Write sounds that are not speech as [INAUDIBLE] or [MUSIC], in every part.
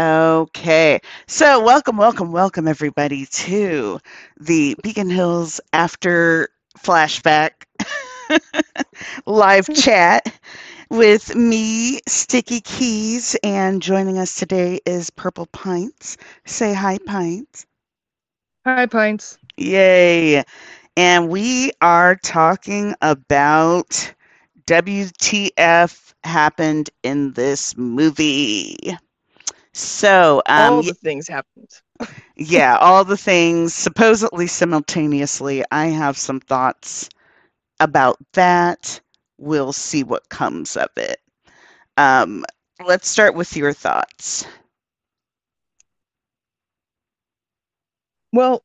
Okay. So, welcome, welcome, welcome, everybody, to the Beacon Hills After Flashback [LAUGHS] live chat with me, Sticky Keys, and joining us today is Purple Pints. Say hi, Pints. Hi, Pints. Yay. And we are talking about WTF happened in this movie. So, um, all the things happened. yeah, all the things supposedly simultaneously. I have some thoughts about that. We'll see what comes of it. Um, let's start with your thoughts. Well,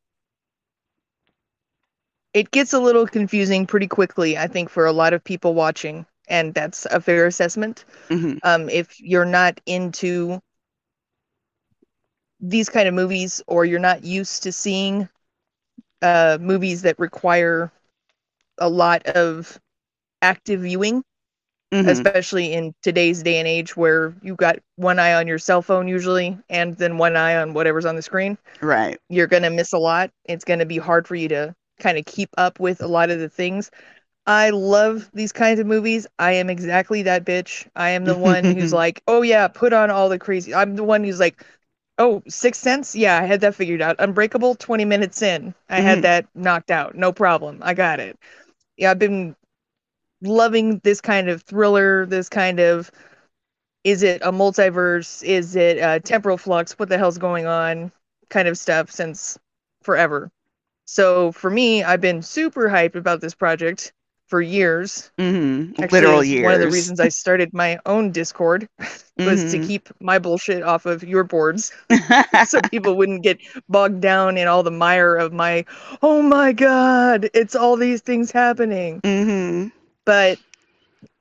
it gets a little confusing pretty quickly, I think, for a lot of people watching, and that's a fair assessment. Mhm. Um, if you're not into these kind of movies or you're not used to seeing uh, movies that require a lot of active viewing, Mhm. especially in today's day and age where you've got one eye on your cell phone usually and then one eye on whatever's on the screen, Right. you're going to miss a lot. It's going to be hard for you to kind of keep up with a lot of the things. I love these kinds of movies. I am exactly that bitch. I am the one who's [LAUGHS] like, oh yeah, put on all the crazy. I'm the one who's like, oh, Sixth Sense? Yeah, I had that figured out. Unbreakable, 20 minutes in. I Mhm. had that knocked out. No problem. I got it. Yeah, I've been loving this kind of thriller, this kind of is it a multiverse? Is it a temporal flux? What the hell's going on? Kind of stuff since forever. So for me, I've been super hyped about this project for years. hmm Actually, Literal years. One of the reasons I started my own Discord [LAUGHS] was to Mhm. keep my bullshit off of your boards [LAUGHS] so people wouldn't get bogged down in all the mire of my, oh my God, it's all these things happening. hmm But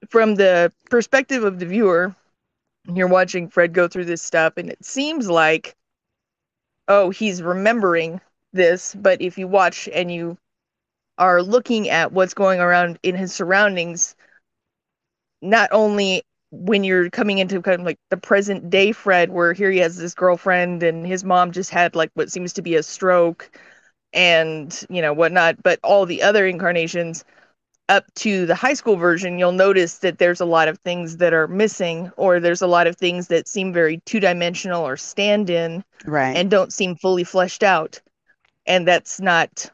from the perspective of the viewer, you're watching Fred go through this stuff, and it seems like, oh, he's remembering this. But if you watch and you are looking at what's going around in his surroundings, not only when you're coming into kind of like the present day Fred, where here he has this girlfriend and his mom just had like what seems to be a stroke and you know whatnot, but all the other incarnations up to the high school version, you'll notice that there's a lot of things that are missing, or there's a lot of things that seem very two dimensional or stand in Right. and don't seem fully fleshed out. And that's not,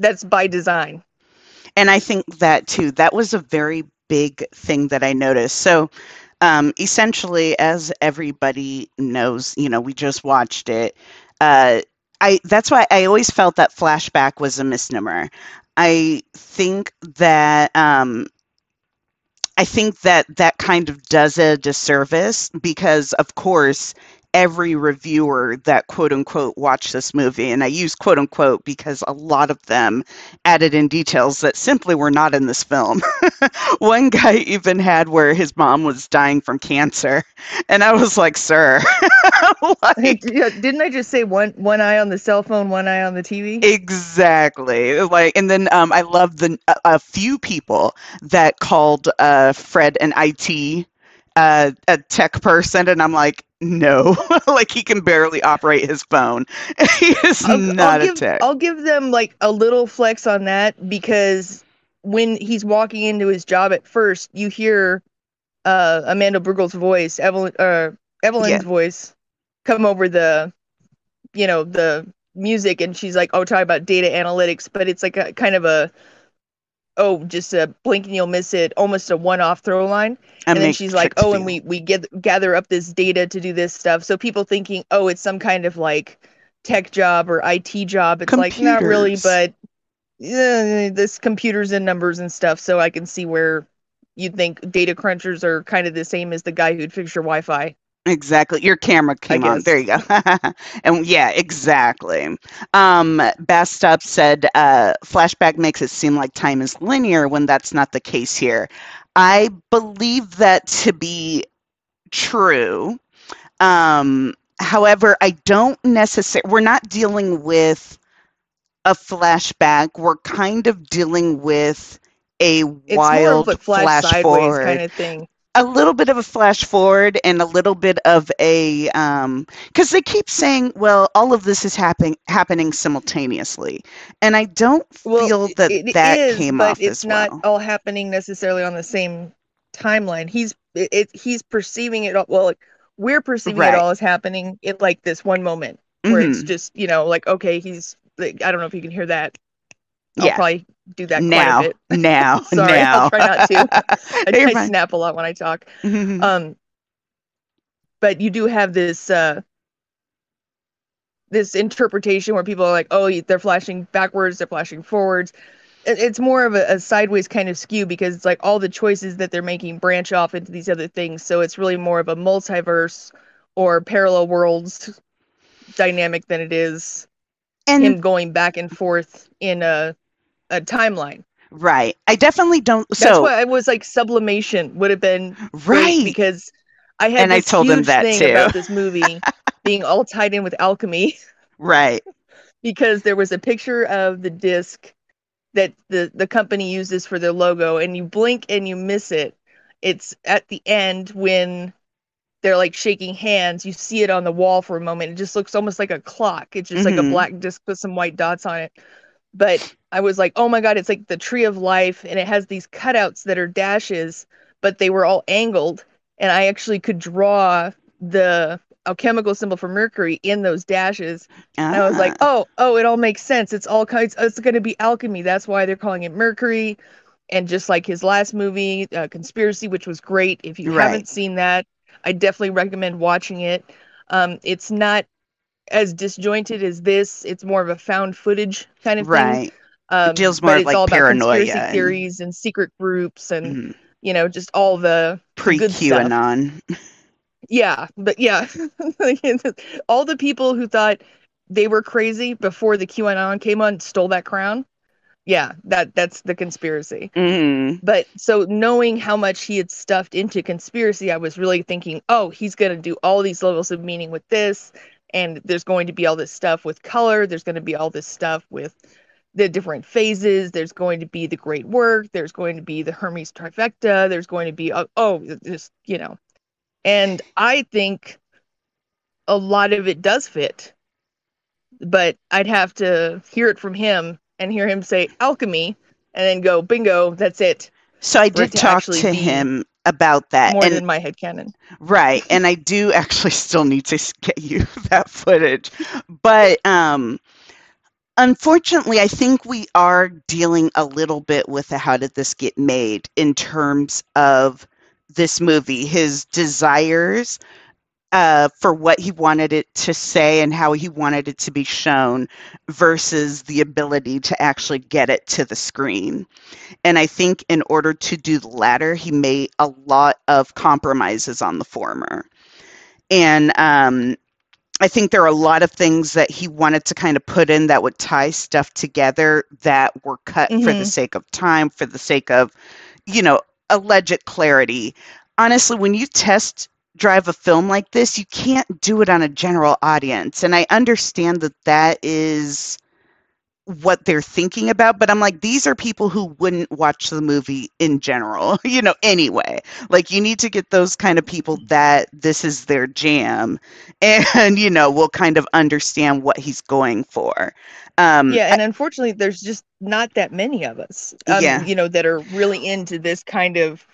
that's by design. And I think that too, that was a very big thing that I noticed. So, um, essentially, as everybody knows, you know, we just watched it. Uh, I that's why I always felt that flashback was a misnomer. I think that um, I think that that kind of does a disservice because, of course, every reviewer that quote unquote watched this movie, and I use quote unquote because a lot of them added in details that simply were not in this film. [LAUGHS] One guy even had where his mom was dying from cancer, and I was like, "Sir, [LAUGHS] like, Didn't I just say one one eye on the cell phone, one eye on the TV? Exactly. Like, and then um, I love the a, a few people that called uh, Fred an IT uh, a tech person, and I'm like, no, [LAUGHS] like he can barely operate his phone. [LAUGHS] he is I'll, not I'll a give, tech. I'll give them like a little flex on that because when he's walking into his job at first, you hear uh, Amanda Brugel's voice, Evelyn, uh, Evelyn's Yeah. voice, come over the, you know, the music, and she's like, "Oh, talk about data analytics," but it's like a kind of a, oh, just a blink and you'll miss it, almost a one-off throw line A and then she's like, "Oh, and we we get gather up this data to do this stuff." So people thinking, "Oh, it's some kind of like tech job or IT job." It's like not really, but uh, this computers and numbers and stuff. So I can see where you'd think data crunchers are kind of the same as the guy who'd fix your Wi-Fi. Exactly. Your camera came on. There you go. [LAUGHS] and yeah, exactly. Um, Best Up said uh, flashback makes it seem like time is linear when that's not the case here. I believe that to be true. Um, however, I don't necessarily, we're not dealing with a flashback. We're kind of dealing with a It's wild more of a flash, flash sideways forward kind of thing. A little bit of a flash forward and a little bit of a um because they keep saying well all of this is happening happening simultaneously and i don't Well, feel that that is, came but off it's as not well all happening necessarily on the same timeline. He's it, it he's perceiving it all. Well, like, we're perceiving Right. it all as happening in like this one moment where it's Mhm. just you know like okay he's like I don't know if you can hear that. I'll Yeah. probably do that now quite a bit. [LAUGHS] now [LAUGHS] Sorry, now I'll try not to. [LAUGHS] I, I snap a lot when I talk. Mhm. Um, but you do have this uh, this interpretation where people are like, oh, they're flashing backwards, they're flashing forwards. It- It's more of a, a sideways kind of skew because it's like all the choices that they're making branch off into these other things. So it's really more of a multiverse or parallel worlds dynamic than it is and him going back and forth in a a timeline. right i definitely don't That's so why I was like sublimation would have been right because I had And I told him huge that thing too. about this movie [LAUGHS] being all tied in with alchemy right [LAUGHS] because there was a picture of the disc that the the company uses for their logo and you blink and you miss it. It's at the end when they're like shaking hands. You see it on the wall for a moment. It just looks almost like a clock. It's just like a Mhm. black disc with some white dots on it. But I was like, oh my god, it's like the tree of life, and it has these cutouts that are dashes, but they were all angled, and I actually could draw the alchemical symbol for Mercury in those dashes. And I was like, Ah, oh, oh, it all makes sense. It's all kinds. It's going to be alchemy. That's why they're calling it Mercury. And just like his last movie, uh, Conspiracy, which was great. If you Right. haven't seen that, I definitely recommend watching it. Um, it's not as disjointed as this. It's more of a found footage kind of thing. right Um, deals but more of, it's like, all about paranoia conspiracy and- theories and secret groups and Mhm. you know just all the pre qanon Yeah, but yeah, [LAUGHS] all the people who thought they were crazy before the QAnon came on stole that crown. Yeah, that that's the conspiracy. hmm But so knowing how much he had stuffed into conspiracy, I was really thinking, oh, he's going to do all these levels of meaning with this, and there's going to be all this stuff with color. There's going to be all this stuff with the different phases. There's going to be the great work. There's going to be the Hermes trifecta. There's going to be oh, oh just you know, and I think a lot of it does fit, but I'd have to hear it from him and hear him say alchemy, and then go bingo, that's it. so i did talk to be him about that more and than my headcanon. Right. And I do actually still need to get you [LAUGHS] that footage. But um unfortunately, I think we are dealing a little bit with the how did this get made in terms of this movie, his desires uh, for what he wanted it to say and how he wanted it to be shown versus the ability to actually get it to the screen. And I think in order to do the latter, he made a lot of compromises on the former. And um, I think there are a lot of things that he wanted to kind of put in that would tie stuff together that were cut for the Mhm. sake of time, for the sake of, you know, alleged clarity. Honestly, when you test drive a film like this, you can't do it on a general audience. And I understand that that is what they're thinking about, but I'm like, these are people who wouldn't watch the movie in general, [LAUGHS] you know, anyway. Like, you need to get those kind of people that this is their jam [LAUGHS] and, you know, will kind of understand what he's going for. Um, yeah, and unfortunately, there's just not that many of us. Um, Yeah. you know, that are really into this kind of,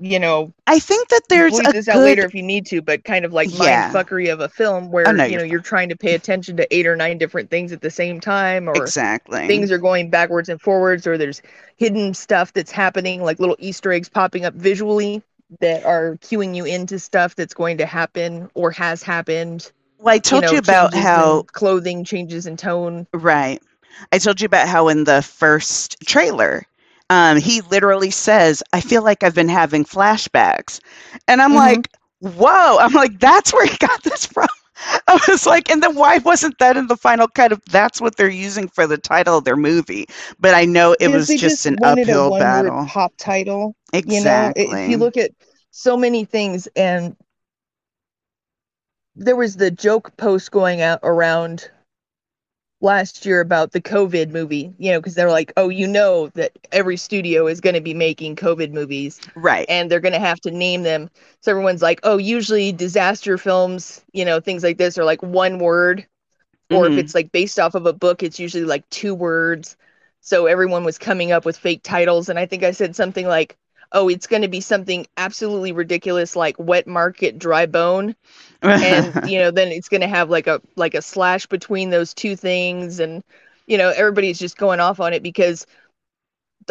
you know, I think that there's bleed a this out later if you need to, but kind of like Yeah. mind fuckery of a film where Oh, no, you you're know you're trying to pay attention to eight or nine different things at the same time, or exactly. things are going backwards and forwards, or there's hidden stuff that's happening, like little Easter eggs popping up visually that are cueing you into stuff that's going to happen or has happened. well, I told you, know, about how clothing changes in tone. Right. I told you about how in the first trailer, um, he literally says, I feel like I've been having flashbacks. And I'm Mhm. like, whoa. I'm like, that's where he got [LAUGHS] this from. I was like, and then why wasn't that in the final cut of that's what they're using for the title of their movie? But I know it was they just, an uphill battle. pop title. Exactly. You know, if you look at so many things, and there was the joke post going out around last year about the COVID movie, you know, because they're like, oh, you know that every studio is going to be making COVID movies. Right. And they're going to have to name them. So everyone's like, oh, usually disaster films, you know, things like this are like one word. Or Mhm. if it's like based off of a book, it's usually like two words. So everyone was coming up with fake titles. And I think I said something like, oh, it's going to be something absolutely ridiculous like Wet Market Dry Bone and [LAUGHS] you know then it's going to have like a like a slash between those two things. And you know everybody's just going off on it because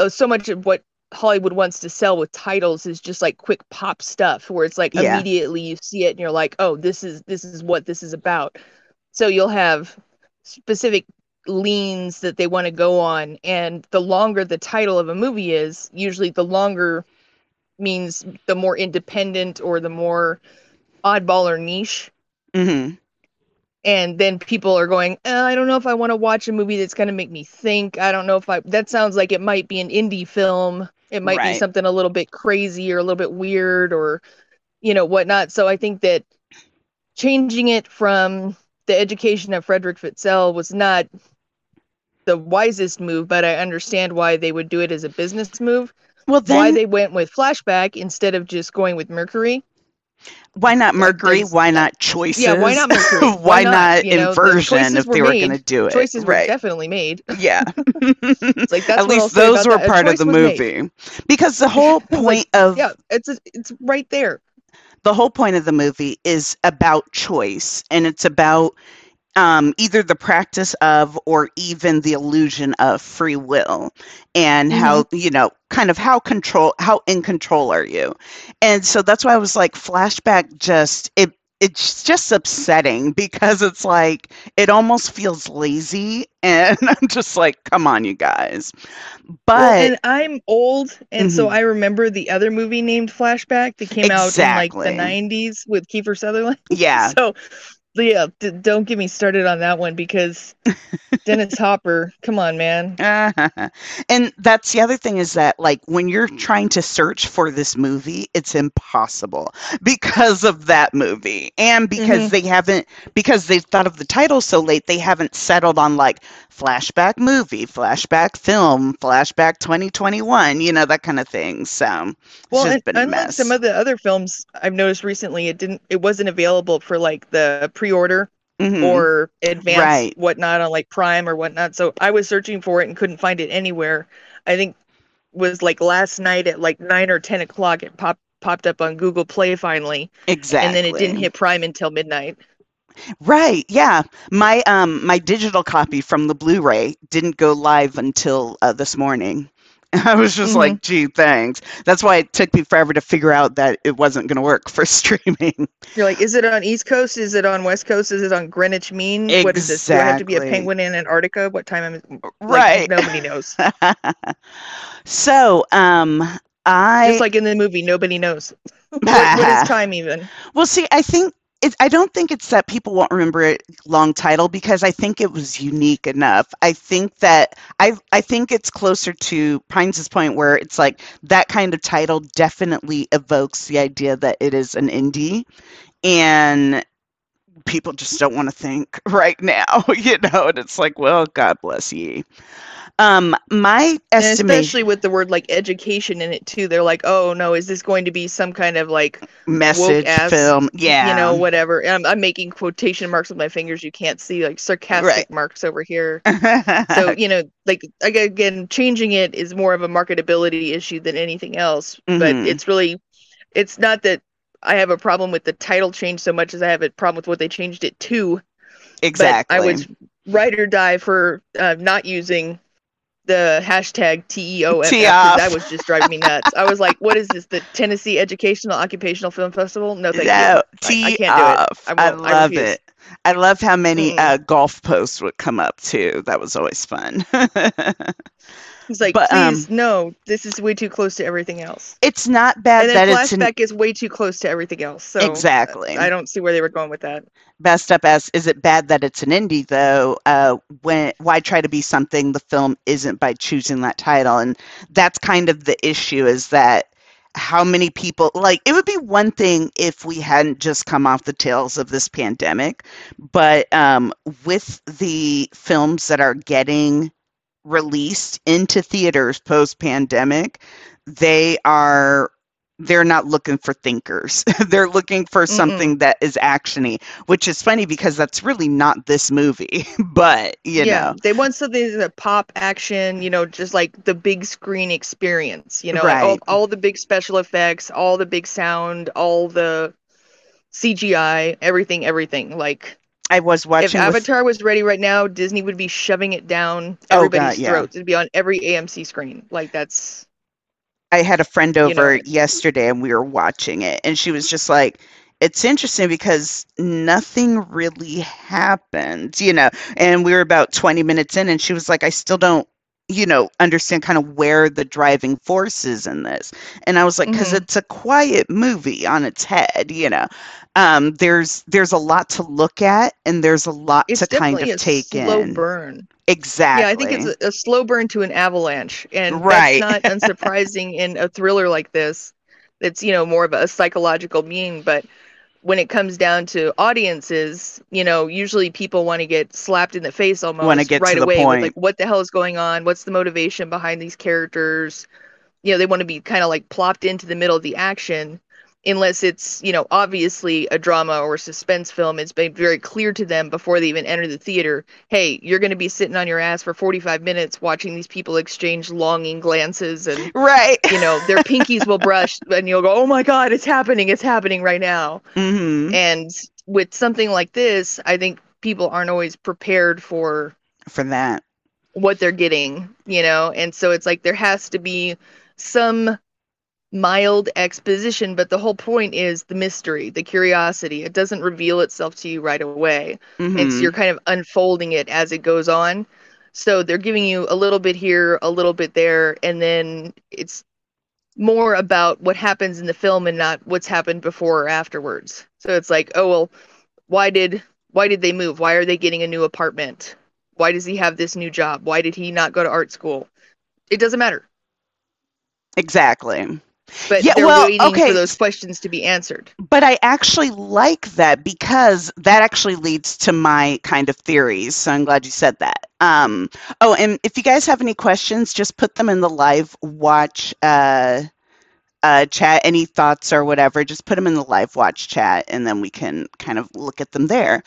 so much of what hollywood wants to sell with titles is just like quick pop stuff where it's like Yeah. immediately you see it and you're like oh this is this is what this is about. So you'll have specific leans that they want to go on. And the longer the title of a movie is usually the longer means the more independent or the more oddball or niche. Hmm and then people are going uh, i don't know if i want to watch a movie that's going to make me think. I don't know if i that sounds like it might be an indie film. It might Right. be something a little bit crazy or a little bit weird or you know whatnot. So i think that changing it from the education of fredrick fitzell was not the wisest move but i understand why they would do it as a business move. Well, then why, they went with flashback instead of just going with mercury not Mercury? Why not choices? Yeah, why not Mercury? [LAUGHS] why, Why not? not, You know, the inversion if were they were made. going to do it? choices were right. definitely made [LAUGHS] yeah. it's like that's At least those were that. Part of the was made. movie. Because the whole [LAUGHS] Like, point of yeah it's a, it's right there the whole point of the movie is about choice and it's about um, either the practice of or even the illusion of free will and how you know kind of how control how in control are you? And so that's why i was like flashback just it it's just upsetting because it's like it almost feels lazy [LAUGHS] and i'm just like come on you guys. But well, and i'm old and so Mhm. i remember the other movie named flashback that came out in like the 90s with kiefer sutherland. [LAUGHS] Yeah. So yeah d- don't get me started on that one because [LAUGHS] dennis hopper come on man [LAUGHS] and that's the other thing is that like when you're trying to search for this movie it's impossible because of that movie and because Mhm. they haven't because they've thought of the title so late they haven't settled on like flashback movie flashback film flashback 2021 you know that kind of thing so it's well just been a mess some of the other films i've noticed recently it didn't it wasn't available for like the pre-order Mhm. or advanced Right. whatnot on like Prime or whatnot. So I was searching for it and couldn't find it anywhere. I think was like last night at like nine or ten o'clock it popped popped up on Google Play finally. exactly And then it didn't hit Prime until midnight. Right. Yeah. My um my digital copy from the Blu-ray didn't go live until uh, this morning. [LAUGHS] I was just Mm-hmm. like, gee, thanks. That's why it took me forever to figure out that it wasn't going to work for [LAUGHS] streaming. You're like, is it on East Coast? Is it on West Coast? Is it on Greenwich Mean? Exactly. What is this? Do I have to be a penguin in Antarctica? What time am I? Like, right. Nobody knows. [LAUGHS] so, um I Just like in the movie, nobody knows. what, what is time even? Well, see, I think it, I don't think it's that people won't remember it long title because I think it was unique enough. I think that I I think it's closer to Pints' point where it's like that kind of title definitely evokes the idea that it is an indie and people just don't want to think [LAUGHS] right now, [LAUGHS] you know, and it's like, well, God bless ye. Um, my And especially with the word like education in it too. They're like, oh no, is this going to be some kind of like message ass, film, yeah, you know, whatever. And I'm, I'm making quotation marks with my fingers. You can't see like sarcastic Right. marks over here. [LAUGHS] So you know, like again, changing it is more of a marketability issue than anything else. But Mhm. it's really, it's not that I have a problem with the title change so much as I have a problem with what they changed it to. exactly. But I was ride or die for uh, not using the hashtag TEOFF. 'cause T-off. That was just driving me nuts. I was like, what is this? The Tennessee Educational Occupational Film Festival? No, thank no, you. I can't do it. I I, won't. I love it. I love how many Mm-mm. uh, golf posts would come up too. That was always fun. [LAUGHS] He's like, But, um, please, no, this is way too close to everything else. it's not bad And that then an flashback is way too close to everything else. So Exactly. I don't see where they were going with that. best up as is it bad that it's an indie though uh when why try to be something the film isn't by choosing that title and that's kind of the issue is that how many people like it would be one thing if we hadn't just come off the tails of this pandemic but um, with the films that are getting released into theaters post pandemic they are they're not looking for thinkers. [LAUGHS] they're looking for Mm-mm. something that is actiony, which is funny because that's really not this movie. [LAUGHS] but you yeah, know, they want something that pop action, you know, just like the big screen experience, you know, like all, Right. all the big special effects, all the big sound, all the CGI, everything, everything. Like I was if watching. with- Avatar was ready right now, Disney would be shoving it down Oh, everybody's God, yeah. throats. It'd be on every AMC screen. Like that's I had a friend you over know. yesterday and we were watching it, and she was just like, it's interesting because nothing really happened, you know. And we were about 20 minutes in, and she was like, I still don't, you know, understand kind of where the driving force is in this. And I was like, because Mhm. it's a quiet movie on its head, you know. Um, there's there's a lot to look at, and there's a lot it's to kind of a take slow in. burn. Exactly. Yeah, I think it's a, a slow burn to an avalanche, and Right. that's not unsurprising in a thriller like this. it's you know more of a psychological meaning, but when it comes down to audiences, you know, usually people want to get slapped in the face almost right away with like what the hell is going on? What's the motivation behind these characters? You know, they want to be kind of like plopped into the middle of the action unless it's, you know, obviously a drama or a suspense film. It's been very clear to them before they even enter the theater, hey, you're going to be sitting on your ass for 45 minutes watching these people exchange longing glances and [LAUGHS] right. you know, their pinkies will brush [LAUGHS] and you'll go, "Oh my god, it's happening. It's happening right now." hmm And with something like this, I think people aren't always prepared for For that. what they're getting, you know? And so it's like there has to be some mild exposition, but the whole point is the mystery, the curiosity. It doesn't reveal itself to you right away. It's Mhm. you're kind of unfolding it as it goes on. So they're giving you a little bit here, a little bit there, and then it's more about what happens in the film and not what's happened before or afterwards. So it's like, oh well, why did why did they move? Why are they getting a new apartment? Why does he have this new job? Why did he not go to art school? It doesn't matter. Exactly. But Yeah, they're well, waiting okay. for those questions to be answered. But I actually like that because that actually leads to my kind of theories. So I'm glad you said that. Um, oh, and if you guys have any questions, just put them in the live watch uh, uh, chat. Any thoughts or whatever, just put them in the live watch chat, and then we can kind of look at them there.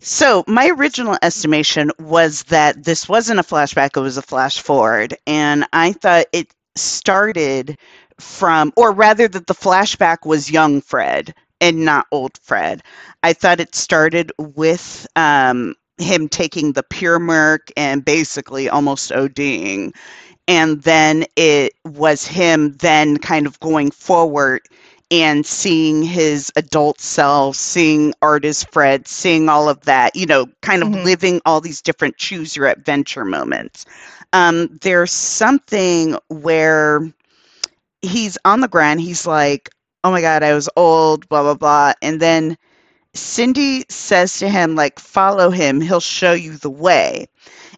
So my original estimation was that this wasn't a flashback; it was a flash forward, and I thought it started from, or rather, that the flashback was young Fred and not old Fred. I thought it started with um, him taking the pure merc and basically almost ODing. And then it was him then kind of going forward and seeing his adult self, seeing artist Fred, seeing all of that, you know, kind of Mhm. living all these different choose your adventure moments. Um, there's something where he's on the ground, he's like, oh my God, I was old, blah, blah, blah. And then Cindy says to him, like, follow him, he'll show you the way.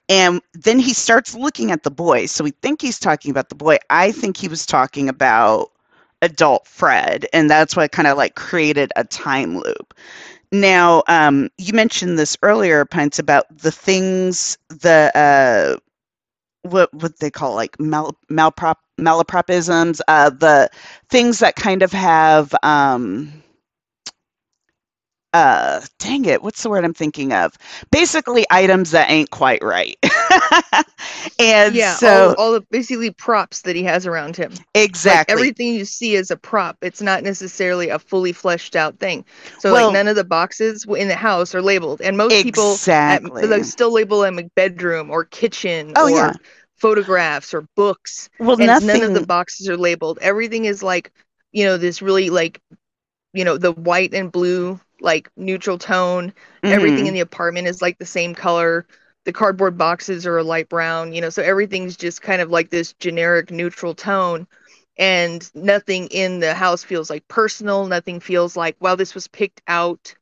And then he starts looking at the boy. So we think he's talking about the boy. I think he was talking about adult Fred. And that's what kind of like created a time loop. Now, um, you mentioned this earlier, Pints, about the things, the, uh, what what they call like mal, malprop malapropisms, uh, the things that kind of have um, uh, dang it, what's the word I'm thinking of? Basically, items that ain't quite right. [LAUGHS] and yeah, so all, all the basically props that he has around him. Like exactly, everything you see is a prop. It's not necessarily a fully fleshed out thing. So Well- like none of the boxes in the house are labeled, and most people at, exactly. like, still label them like bedroom or kitchen Oh, or yeah. photographs or books, well, and nothing. none of the boxes are labeled. Everything is like you know this really like you know the white and blue like neutral tone. Everything Mhm. in the apartment is like the same color. The cardboard boxes are a light brown, you know, so everything's just kind of like this generic neutral tone. And nothing in the house feels like personal. Nothing feels like, well, this was picked out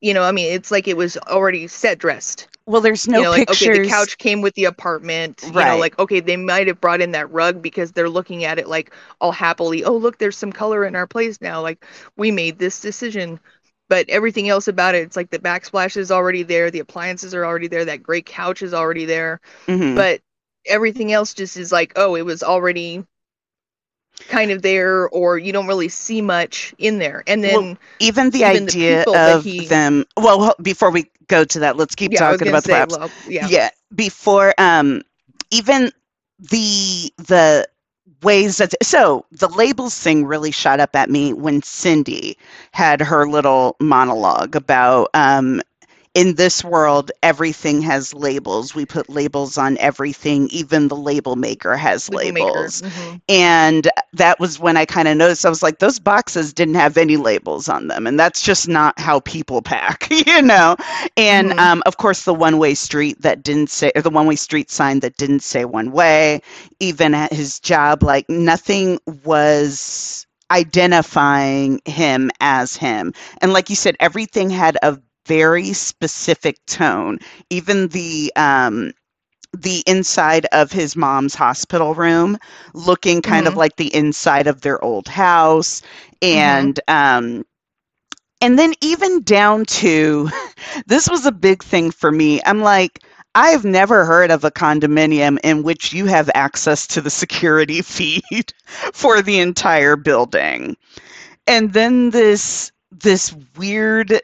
you know, I mean, it's like it was already set dressed. Well, there's no you know, like pictures. okay, the couch came with the apartment. You Right. know, like okay, they might have brought in that rug because they're looking at it like all happily. Oh, look, there's some color in our place now. Like we made this decision. But everything else about it, it's like the backsplash is already there, the appliances are already there, that great couch is already there. Mhm. But everything else just is like, oh, it was already kind of there, or you don't really see much in there. And then Well, even the even idea people of he- them. Well, before we go to that, let's keep yeah, talking about the say, labs. well, yeah. yeah before um even the the ways that so the labels thing really shot up at me when cindy had her little monologue about um in this world everything has labels we put labels on everything even the label maker has Label maker. labels Mhm. and that was when I kind of noticed I was like, those boxes didn't have any labels on them. And that's just not how people pack, [LAUGHS] you know? And Mhm. um, of course, the one way street that didn't say, or the one way street sign that didn't say one way, even at his job, like nothing was identifying him as him. And like you said, everything had a very specific tone. Even the, um, the inside of his mom's hospital room looking kind of Mhm. like the inside of their old house and um and then even down to [LAUGHS] this was a big thing for me i'm like i've never heard of a condominium in which you have access to the security [LAUGHS] feed for the entire building and then this this weird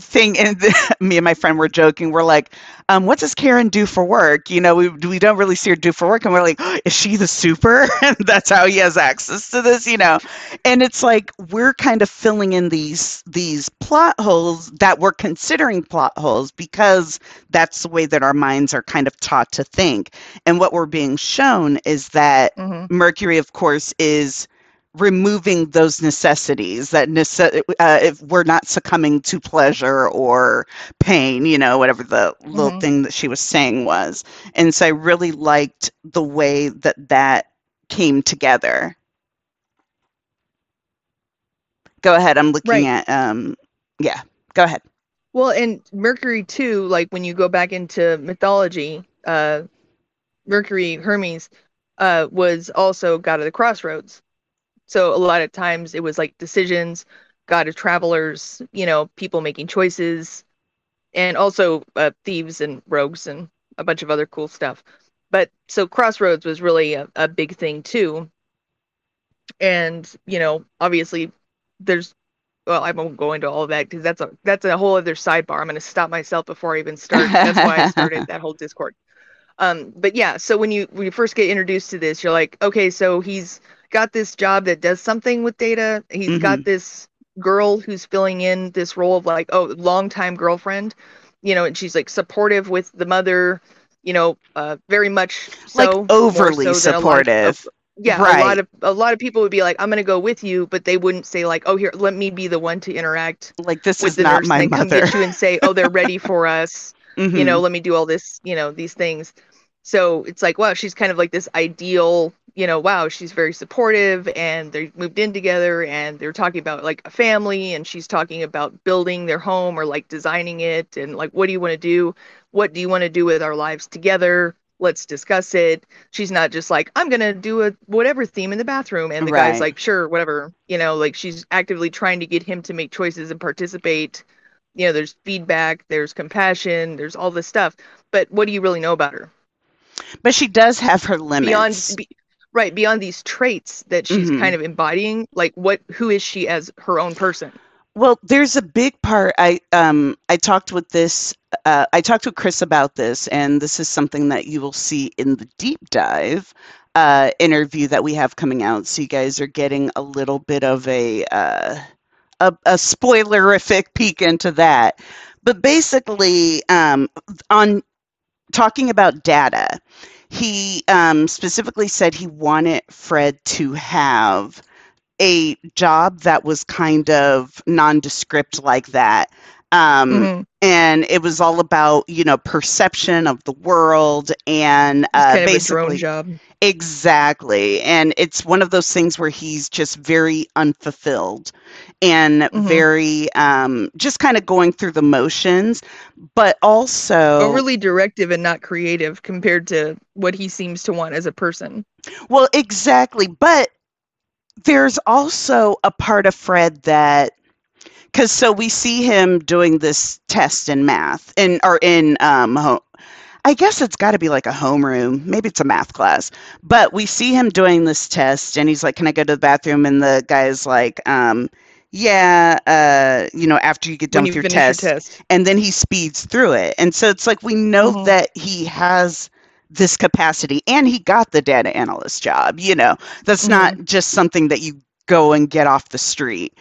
thing and [LAUGHS] me and my friend were joking. We're like um, what does karen do for work? You know we, we don't really see her do for work and we're like is she the super? [LAUGHS] And that's how he has access to this you know? And it's like we're kind of filling in these these plot holes that we're considering plot holes because that's the way that our minds are kind of taught to think. And what we're being shown is that Mhm. Mercury, of course, is removing those necessities that nece- uh, if we're not succumbing to pleasure or pain, you know, whatever the little Mhm. thing that she was saying was. And so I really liked the way that that came together. Go ahead. I'm looking Right. at, um, yeah, go ahead. Well, and Mercury too, like when you go back into mythology, uh, Mercury Hermes uh, was also god of the crossroads. So a lot of times it was like decisions, god of travelers, you know, people making choices, and also uh, thieves and rogues and a bunch of other cool stuff. But so crossroads was really a, a big thing too. And you know, obviously, there's well, I won't go into all of that because that's a that's a whole other sidebar. I'm going to stop myself before I even start. That's why I [LAUGHS] started that whole Discord. Um, but yeah, so when you when you first get introduced to this, you're like, okay, so he's got this job that does something with data. He's got this girl who's filling in this role of like, oh, longtime girlfriend, you know, and she's like supportive with the mother, you know, uh, very much so, like overly so of- supportive. yeah, Right. a lot of a lot of people would be like, I'm gonna go with you, but they wouldn't say like, oh, here, let me be the one to interact like this with is the not nurse my and then come get you and say, oh, they're ready for [LAUGHS] us you Mhm. know let me do all this you know these things so it's like wow she's kind of like this ideal you know wow she's very supportive and they moved in together and they're talking about like a family and she's talking about building their home or like designing it and like what do you want to do? What do you want to do with our lives together? Let's discuss it. She's not just like i'm gonna do a whatever theme in the bathroom and the Right. guy's like sure whatever you know like she's actively trying to get him to make choices and participate. You know there's feedback there's compassion there's all this stuff but what do you really know about her? But she does have her limits. beyond be, right beyond these traits that she's Mhm. kind of embodying like what who is she as her own person Well, there's a big part. I um I talked with this. Uh, I talked with Chris about this, and this is something that you will see in the deep dive uh, interview that we have coming out. So you guys are getting a little bit of a uh, a, a spoilerific peek into that. But basically, um, on talking about data, he um, specifically said he wanted Fred to have a job that was kind of nondescript like that. Um, Mhm. And it was all about, you know, perception of the world and uh, kind of a basically drone job Exactly. And it's one of those things where he's just very unfulfilled and Mhm. very um just kind of going through the motions, but also Overly directive and not creative compared to what he seems to want as a person. Well, exactly. But there's also a part of Fred that because so we see him doing this test in math in or in um I guess it's got to be like a homeroom. Maybe it's a math class. But we see him doing this test and he's like, "Can I go to the bathroom?" And the guy's like, um yeah, uh, you know, after you get done When with you your test, your test. and then he speeds through it. And so it's like we know Mhm. that he has this capacity and he got the data analyst job, you know. That's not just something that you go and get off the street.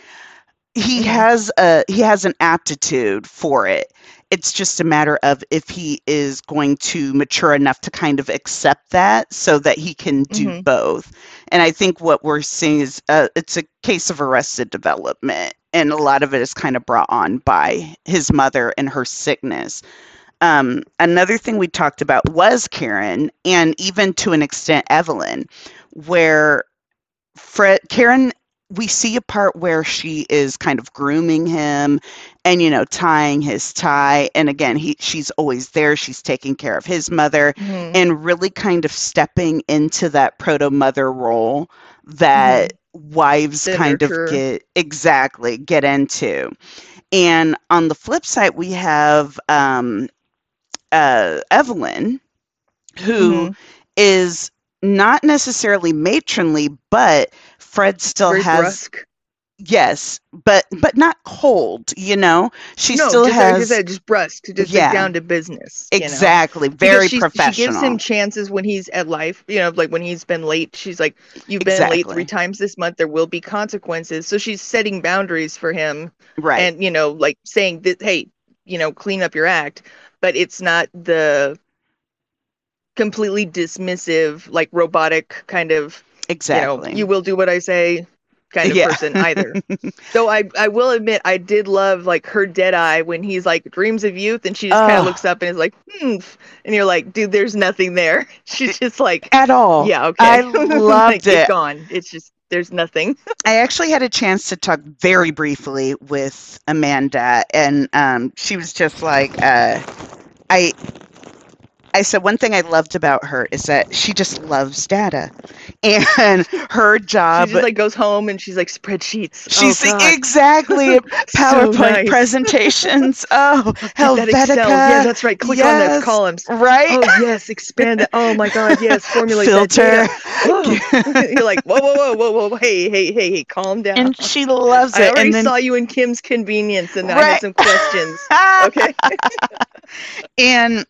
He Mhm. has a he has an aptitude for it. It's just a matter of if he is going to mature enough to kind of accept that so that he can do Mhm. both. And I think what we're seeing is uh, it's a case of arrested development and a lot of it is kind of brought on by his mother and her sickness. Um, another thing we talked about was Karen, and even to an extent Evelyn, where Fred Karen we see a part where she is kind of grooming him and you know tying his tie and again he she's always there she's taking care of his mother Mhm. and really kind of stepping into that proto mother role that wives That kind of get exactly get into and on the flip side we have um uh evelyn who Mhm. is not necessarily matronly but fred still Very has brusque. yes but but not cold you know she no, still just like I said, just brusque, to just Yeah. like down to business. you know? exactly very she's- professional She gives him chances when he's at life, you know, like when he's been late. She's like, "You've been late three times this month. There will be consequences." So she's setting boundaries for him, right and you know, like saying that, "Hey, you know, clean up your act." But it's not the completely dismissive, like robotic kind of, exactly you know, you will do what I say kind of Yeah. person either. [LAUGHS] Though I, I will admit, I did love like her dead eye when he's like dreams of youth, and she just kind Oh. of looks up and is like, hmm, and you're like, dude, there's nothing there. [LAUGHS] She's just like, at all yeah, okay, I [LAUGHS] Like, loved It's it. gone. It's just there's nothing. I actually had a chance to talk very briefly with Amanda, and um, she was just like, uh, I. I said one thing I loved about her is that she just loves data, and [LAUGHS] her job. she just like goes home and she's like spreadsheets. she's oh, exactly [LAUGHS] So PowerPoint nice. presentations. Oh, [LAUGHS] That Helvetica, Excel. Yeah, that's right. Click on those columns. right? Oh yes, expand that. Oh my God, yes, formulate Filter. that. You're like, whoa, whoa, whoa, whoa, whoa, hey, hey, hey, hey, calm down. and she loves it. I already And then saw you in Kim's convenience, and I had some questions. Okay, and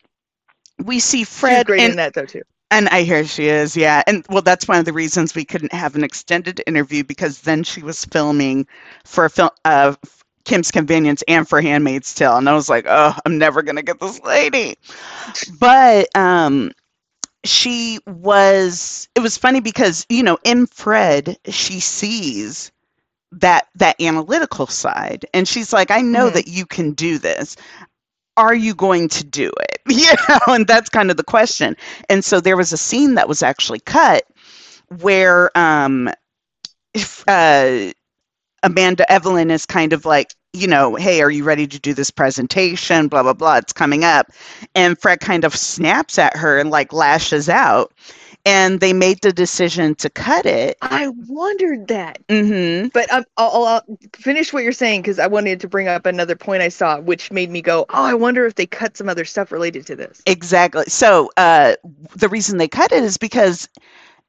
we see Fred great and in that though too. And I hear she is, yeah. And well, that's one of the reasons we couldn't have an extended interview because then she was filming for a film, uh, Kim's Convenience and for Handmaid's Tale, and I was like, oh, I'm never gonna get this lady. [LAUGHS] But um, she was. It was funny because you know in Fred she sees that that analytical side, and she's like, I know Mhm. that you can do this. Are you going to do it? [LAUGHS] You know, and that's kind of the question. And so there was a scene that was actually cut where um if, uh Amanda Evelyn is kind of like, you know, hey, are you ready to do this presentation? Blah blah blah. It's coming up. And Fred kind of snaps at her and like lashes out. And they made the decision to cut it. I wondered that, hmm but I'll, I'll, I'll finish what you're saying because I wanted to bring up another point I saw, which made me go, "Oh, I wonder if they cut some other stuff related to this." Exactly. So uh, the reason they cut it is because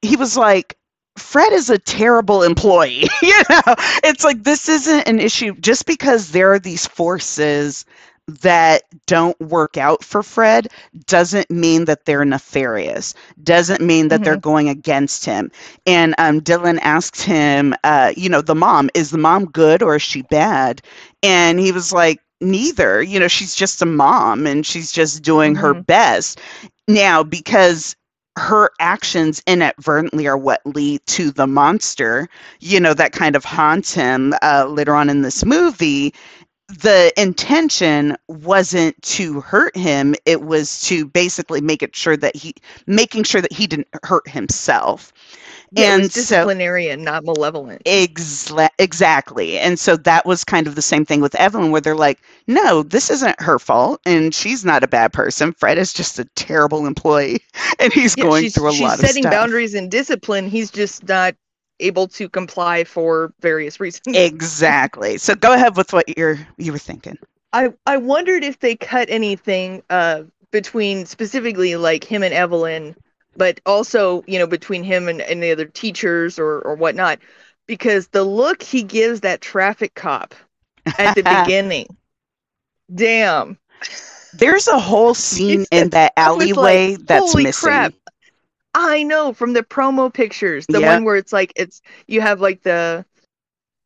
he was like, Fred is a terrible employee. [LAUGHS] you know, it's like this isn't an issue just because there are these forces that don't work out for Fred doesn't mean that they're nefarious. Doesn't mean that they're going against him. And um, Dylan asked him, uh, you know, the mom, is the mom good or is she bad? And he was like, neither. You know, she's just a mom and she's just doing her Mhm. best. Now, because her actions inadvertently are what lead to the monster, you know, that kind of haunts him uh, later on in this movie. The intention wasn't to hurt him it was to basically make it sure that he making sure that he didn't hurt himself Yeah, and was so disciplinary and not malevolent. Exa- exactly. And so that was kind of the same thing with Evelyn, where they're like, no, this isn't her fault. And she's not a bad person. Fred is just a terrible employee. [LAUGHS] And he's Yeah, going through a she's lot of setting boundaries and discipline. He's just not able to comply for various reasons. [LAUGHS] Exactly. So go ahead with what you're you were thinking. I I wondered if they cut anything uh between specifically like him and Evelyn, but also you know between him and, and the other teachers or or whatnot, because the look he gives that traffic cop at the [LAUGHS] beginning, damn, There's a whole scene [LAUGHS] in that was like, alleyway that's missing. crap. I know from the promo pictures, the Yeah. one where it's like it's you have like the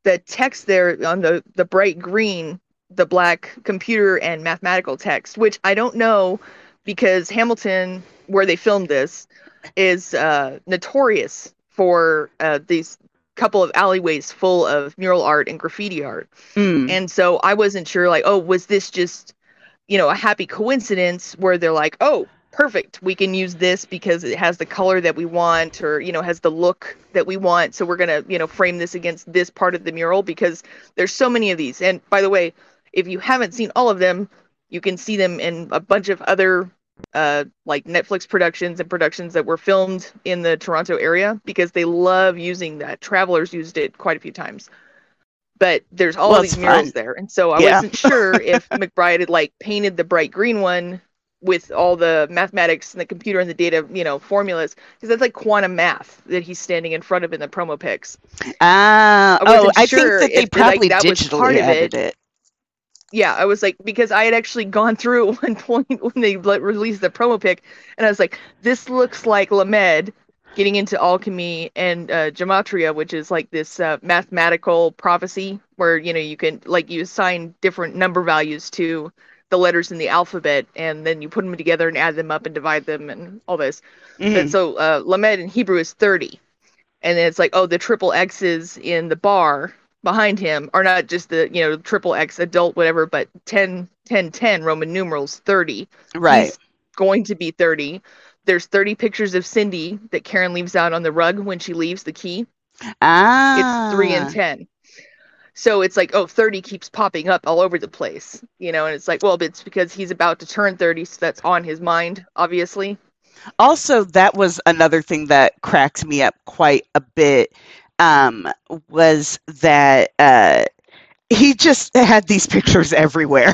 the text there on the the bright green, the black computer and mathematical text, which I don't know because Hamilton, where they filmed this, is uh, notorious for uh, these couple of alleyways full of mural art and graffiti art. Mm. And so I wasn't sure, like, oh, was this just, you know, a happy coincidence where they're like, oh, perfect, we can use this because it has the color that we want or, you know, has the look that we want. So we're going to, you know, frame this against this part of the mural because there's so many of these. And by the way, if you haven't seen all of them, you can see them in a bunch of other uh like Netflix productions and productions that were filmed in the Toronto area because they love using that. Travelers used it quite a few times. But there's all Well, these murals fun. there. And so I Yeah. wasn't sure if [LAUGHS] McBride had like painted the bright green one with all the mathematics and the computer and the data, you know, formulas because that's like quantum math that he's standing in front of in the promo pics. Ah, I oh, I sure think that they if, like, probably that was part of it. it. Yeah, I was like because I had actually gone through [LAUGHS] at one point when they released the promo pic, and I was like, this looks like Lamed getting into alchemy and uh, gematria, which is like this uh, mathematical prophecy where you know you can like you assign different number values to the letters in the alphabet, and then you put them together and add them up and divide them and all this. Mhm. And so uh, Lamed in Hebrew is 30. And then it's like, oh, the triple X's in the bar behind him are not just the, you know, triple X adult, whatever, but 10, 10, 10 Roman numerals, 30. Right. He's going to be 30. There's 30 pictures of Cindy that Karen leaves out on the rug when she leaves the key. ah. It's 3 and 10. So it's like, oh, 30 keeps popping up all over the place, you know, and it's like, well, it's because he's about to turn 30, so that's on his mind, obviously. also that was another thing that cracked me up quite a bit um, was that uh, he just had these pictures everywhere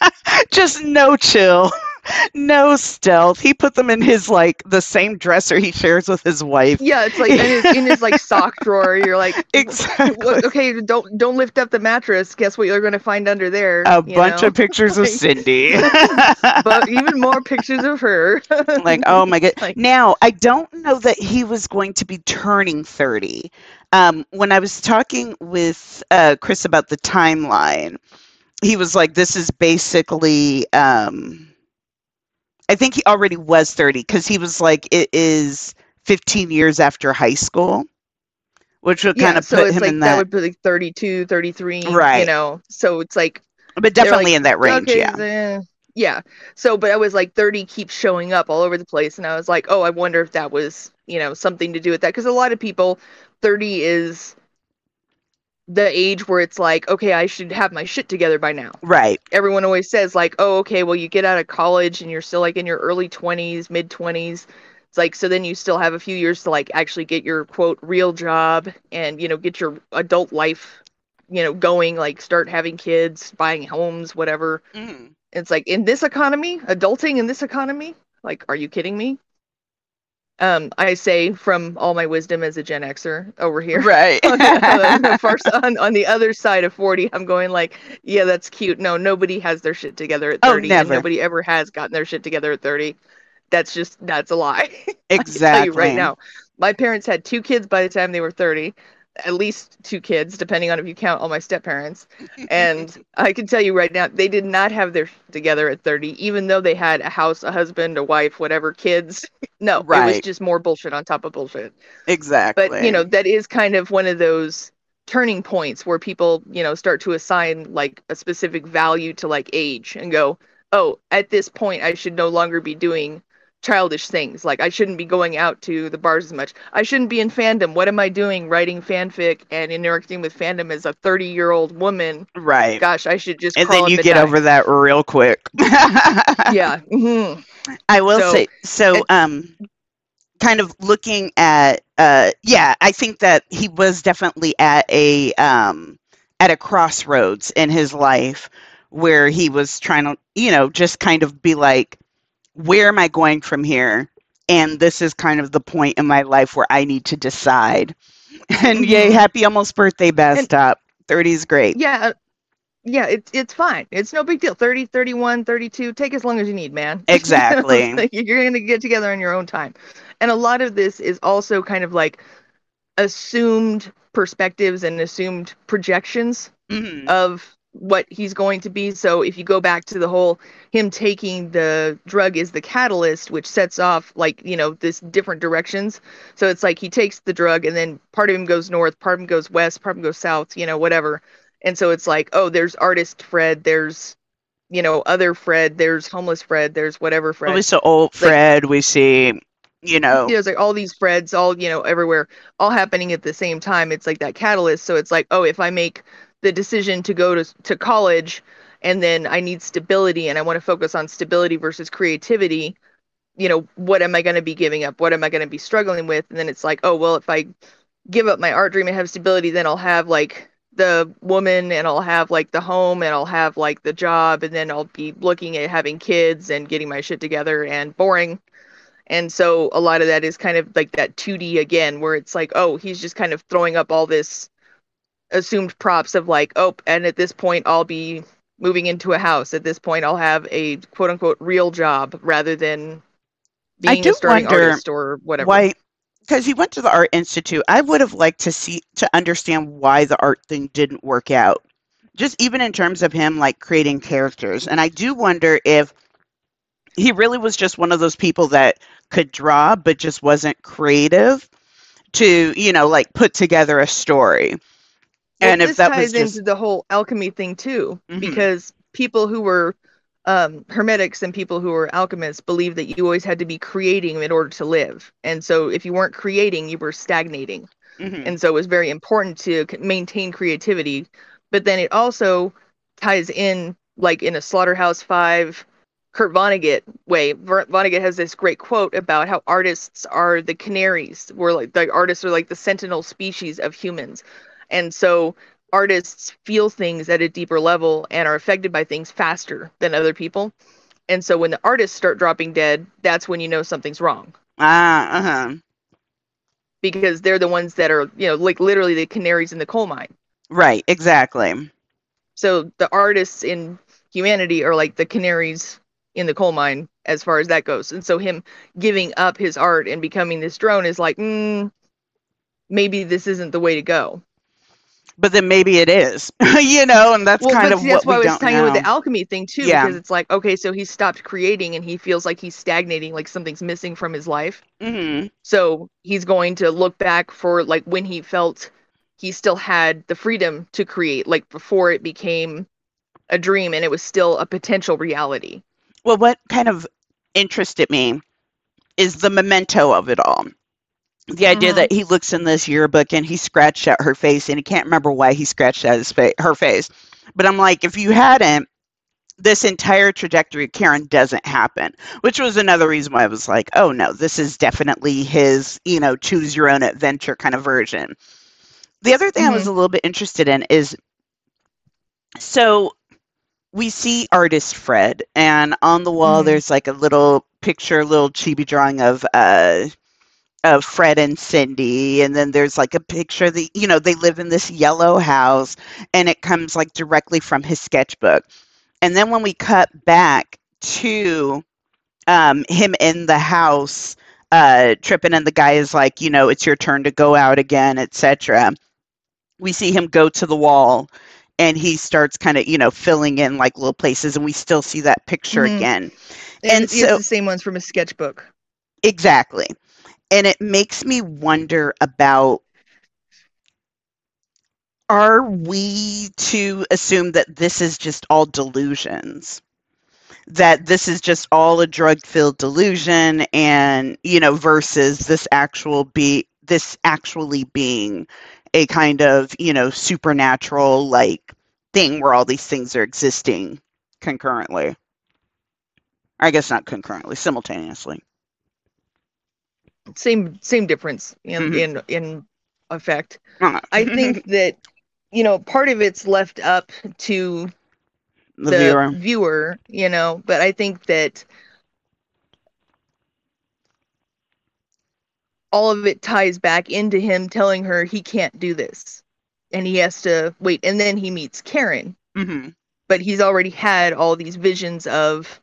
[LAUGHS] just no chill no stealth he put them in his like the same dresser he shares with his wife Yeah, it's like in his, in his like sock [LAUGHS] drawer. You're like, exactly okay, don't don't lift up the mattress. Guess what you're gonna find under there? a bunch know? of pictures of [LAUGHS] cindy [LAUGHS] but even more pictures of her. like oh my god Like- now i don't know that he was going to be turning 30 um, when i was talking with uh, chris about the timeline he was like this is basically um, i think he already was 30 because he was like it is 15 years after high school which would kind of so put him like in that. that, would be like 32, 33, Right. You know, so it's like but definitely like, in that range okay, yeah yeah. So, but I was like 30 keeps showing up all over the place, and I was like, oh, I wonder if that was you know something to do with that because a lot of people 30 is the age where it's like okay i should have my shit together by now. Right. Everyone always says like oh okay well you get out of college and you're still like in your early 20s mid 20s it's like so then you still have a few years to like actually get your quote real job and you know get your adult life you know going like start having kids buying homes whatever. Mhm. it's like in this economy adulting in this economy? Like are you kidding me um i say from all my wisdom as a gen xer over here. Right. [LAUGHS] On, the, first, [LAUGHS] on, on the other side of 40 i'm going like yeah that's cute. No nobody has their shit together at Oh, 30 never. and nobody ever has gotten their shit together at 30 that's just that's a lie. [LAUGHS] Exactly tell you right now. My parents had two kids by the time they were 30 at least two kids depending on if you count all my step parents and [LAUGHS] i can tell you right now they did not have their together at 30 even though they had a house a husband a wife whatever kids. [LAUGHS] No it was just more bullshit on top of bullshit. Exactly but you know that is kind of one of those turning points where people, you know, start to assign like a specific value to like age and go, oh, at this point, I should no longer be doing childish things. Like I shouldn't be going out to the bars as much. I shouldn't be in fandom. What am I doing writing fanfic and interacting with fandom as a 30 year old woman? Right. Gosh, I should just. And then you get die. over that real quick. [LAUGHS] yeah. Mm-hmm. I will so, say so. It, um, kind of looking at uh, yeah, I think that he was definitely at a um at a crossroads in his life where he was trying to you know just kind of be like where am I going from here? And this is kind of the point in my life where I need to decide. [LAUGHS] And yay, mm-hmm. happy almost birthday, best Bastop. 30 is great. Yeah. Yeah, it's it's fine. It's no big deal. 30, 31, 32, take as long as you need, man. [LAUGHS] Exactly. [LAUGHS] You're going to get together on your own time. And a lot of this is also kind of like assumed perspectives and assumed projections mm-hmm. of what he's going to be. So if you go back to the whole him taking the drug is the catalyst, which sets off like, you know, this different directions. So it's like he takes the drug and then part of him goes north, part of him goes west, part of him goes south, you know, whatever. And so it's like, oh, there's artist Fred, there's you know, other Fred, there's homeless Fred, there's whatever Fred. we saw old Fred, like, we see you know there's like all these freds all you know everywhere all happening at the same time it's like that catalyst so it's like oh if i make the decision to go to to college and then I need stability and I want to focus on stability versus creativity, you know, what am I going to be giving up? What am I going to be struggling with? And then it's like, oh, well, if I give up my art dream and have stability, then I'll have like the woman and I'll have like the home and I'll have like the job and then I'll be looking at having kids and getting my shit together and boring. And so a lot of that is kind of like that 2D again, where it's like, oh, he's just kind of throwing up all this assumed props of like, oh, and at this point I'll be moving into a house. At this point I'll have a quote unquote real job rather than being a starting artist or whatever. Why because he went to the art institute i would have liked to see to understand why the art thing didn't work out just even in terms of him like creating characters and i do wonder if he really was just one of those people that could draw but just wasn't creative to you know like put together a story and if that ties just... into the whole alchemy thing too, mm-hmm. because people who were um, hermetics and people who were alchemists believed that you always had to be creating in order to live, and so if you weren't creating, you were stagnating, mm-hmm. and so it was very important to maintain creativity. But then it also ties in, like in a Slaughterhouse Five, Kurt Vonnegut way. Vonnegut has this great quote about how artists are the canaries, where like the artists are like the sentinel species of humans. And so artists feel things at a deeper level and are affected by things faster than other people. And so when the artists start dropping dead, that's when you know something's wrong. Ah, uh huh. Because they're the ones that are, you know, like literally the canaries in the coal mine. Right, exactly. So the artists in humanity are like the canaries in the coal mine as far as that goes. And so him giving up his art and becoming this drone is like, mm, maybe this isn't the way to go but then maybe it is, [LAUGHS] you know, and that's well, kind of that's what why we I was telling you with the alchemy thing too, yeah. because it's like okay, so he stopped creating and he feels like he's stagnating, like something's missing from his life. Mm-hmm. So he's going to look back for like when he felt he still had the freedom to create, like before it became a dream and it was still a potential reality. Well, what kind of interested me is the memento of it all the idea mm-hmm. that he looks in this yearbook and he scratched out her face and he can't remember why he scratched out his fa- her face. But I'm like, if you hadn't, this entire trajectory of Karen doesn't happen, which was another reason why I was like, oh no, this is definitely his, you know, choose your own adventure kind of version. The other thing mm-hmm. I was mm-hmm. a little bit interested in is so we see artist Fred, and on the wall mm-hmm. there's like a little picture, a little chibi drawing of uh of Fred and Cindy, and then there's like a picture that you know they live in this yellow house, and it comes like directly from his sketchbook. And then when we cut back to um, him in the house, uh, tripping, and the guy is like, you know, it's your turn to go out again, etc. We see him go to the wall, and he starts kind of you know filling in like little places, and we still see that picture mm-hmm. again. And, and so the same ones from his sketchbook. Exactly and it makes me wonder about are we to assume that this is just all delusions? That this is just all a drug filled delusion and, you know, versus this actual be this actually being a kind of, you know, supernatural like thing where all these things are existing concurrently. I guess not concurrently, simultaneously. Same same difference in Mhm. in in effect. Uh, I think [LAUGHS] that you know part of it's left up to the, the viewer. viewer, you know, but I think that all of it ties back into him telling her he can't do this and he has to wait and then he meets Karen hmm but he's already had all these visions of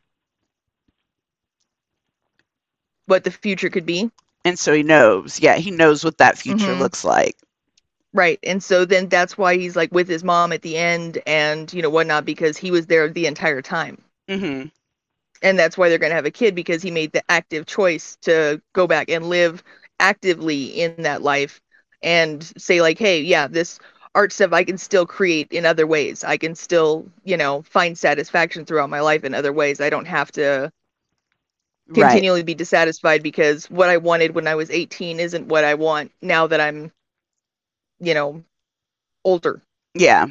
what the future could be And so he knows. Yeah, he knows what that future Mhm. looks like. right and so then that's why he's like with his mom at the end and you know whatnot because he was there the entire time hmm and that's why they're going to have a kid because he made the active choice to go back and live actively in that life and say like hey yeah this art stuff i can still create in other ways i can still you know find satisfaction throughout my life in other ways i don't have to Right. continually be dissatisfied because what i wanted when i was 18 isn't what i want now that i'm you know older Yeah.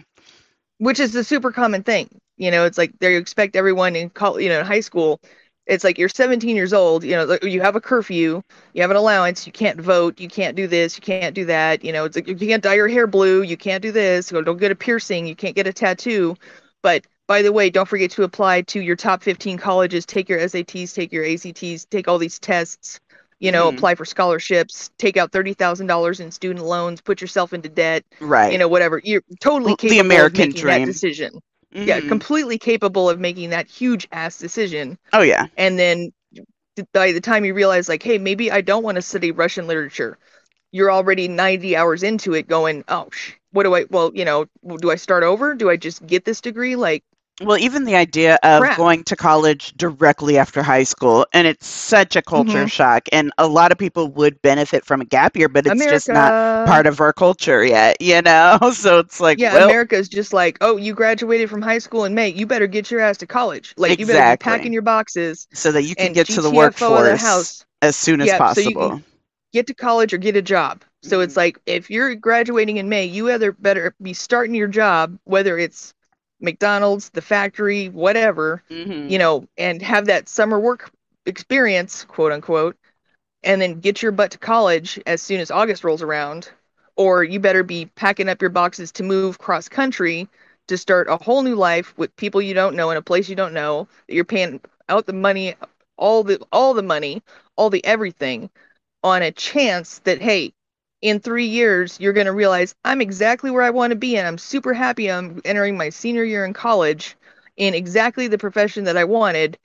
which is a super common thing. You know, it's like they expect everyone in college, you know, in high school. It's like you're 17 years old. You know, you have a curfew, you have an allowance, you can't vote, you can't do this, you can't do that. You know, it's like you can't dye your hair blue, you can't do this, or don't get a piercing, you can't get a tattoo. But by the way, don't forget to apply to your top 15 colleges, take your SATs, take your ACTs, take all these tests. You know, Mhm. apply for scholarships, take out thirty thousand dollars in student loans, put yourself into debt Right. you know whatever you're totally capable the American of making that dream. decision yeah Mhm. completely capable of making that huge ass decision Oh yeah. and then by the time you realize like hey maybe i don't want to study russian literature you're already 90 hours into it going oh sh- what do i well you know do i start over do i just get this degree like Well, even the idea of Crap. going to college directly after high school, and it's such a culture Mhm. shock. And a lot of people would benefit from a gap year, but it's america just not part of our culture yet, you know? [LAUGHS] So it's like, yeah well, america's just like oh you graduated from high school in may you better get your ass to college like you better be packing your boxes so that you can get to the GTFO of the workforce house as soon as Yeah, so possible. get to college or get a job. So it's like if you're graduating in May, you either better be starting your job, whether it's McDonald's, the factory, whatever, Mhm. you know, and have that summer work experience, quote unquote, and then get your butt to college as soon as August rolls around, or you better be packing up your boxes to move cross country to start a whole new life with people you don't know in a place you don't know that you're paying out the money all the all the money all the everything on a chance that hey in three years you're going to realize i'm exactly where i want to be and i'm super happy i'm entering my senior year in college in exactly the profession that i wanted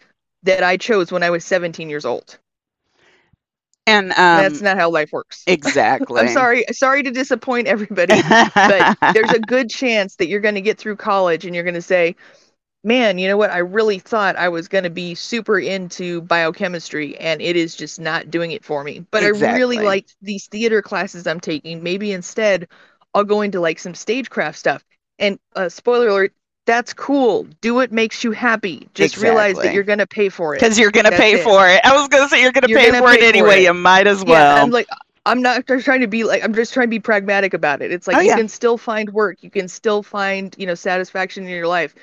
that i chose when i was 17 years old And um, that's not how life works [LAUGHS] exactly. i'm sorry sorry to disappoint everybody but [LAUGHS] there's a good chance that you're going to get through college and you're going to say man you know what i really thought i was going to be super into biochemistry and it is just not doing it for me but i really Exactly. like these theater classes i'm taking maybe instead i'll go into like some stagecraft stuff and uh, spoiler alert that's cool do what makes you happy just realize that you're going to pay for it because you're gonna pay it. for it. I was gonna say you're gonna pay gonna for it pay for anyway. it. You might as yeah well. i'm like i'm not just trying to be like i'm just trying to be pragmatic about it it's like Oh, you yeah. can still find work you can still find you know satisfaction in your life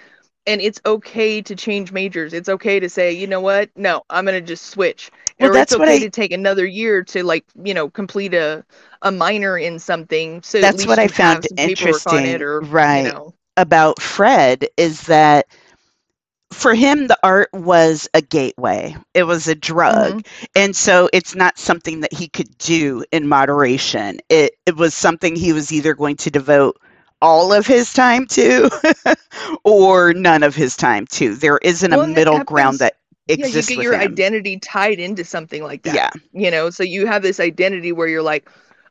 and it's okay to change majors it's okay to say you know what no i'm gonna just switch Well, or that's it's what okay I- to take another year to like you know complete a a minor in something so at That's what I found some on it interesting, or right. you know about Fred is that for him the art was a gateway. It was a drug. Mhm. And so it's not something that he could do in moderation. It it was something he was either going to devote all of his time to [LAUGHS] or none of his time to. There isn't Well, a middle ground happens- that yeah you get your him. identity tied into something like that Yeah. you know so you have this identity where you're like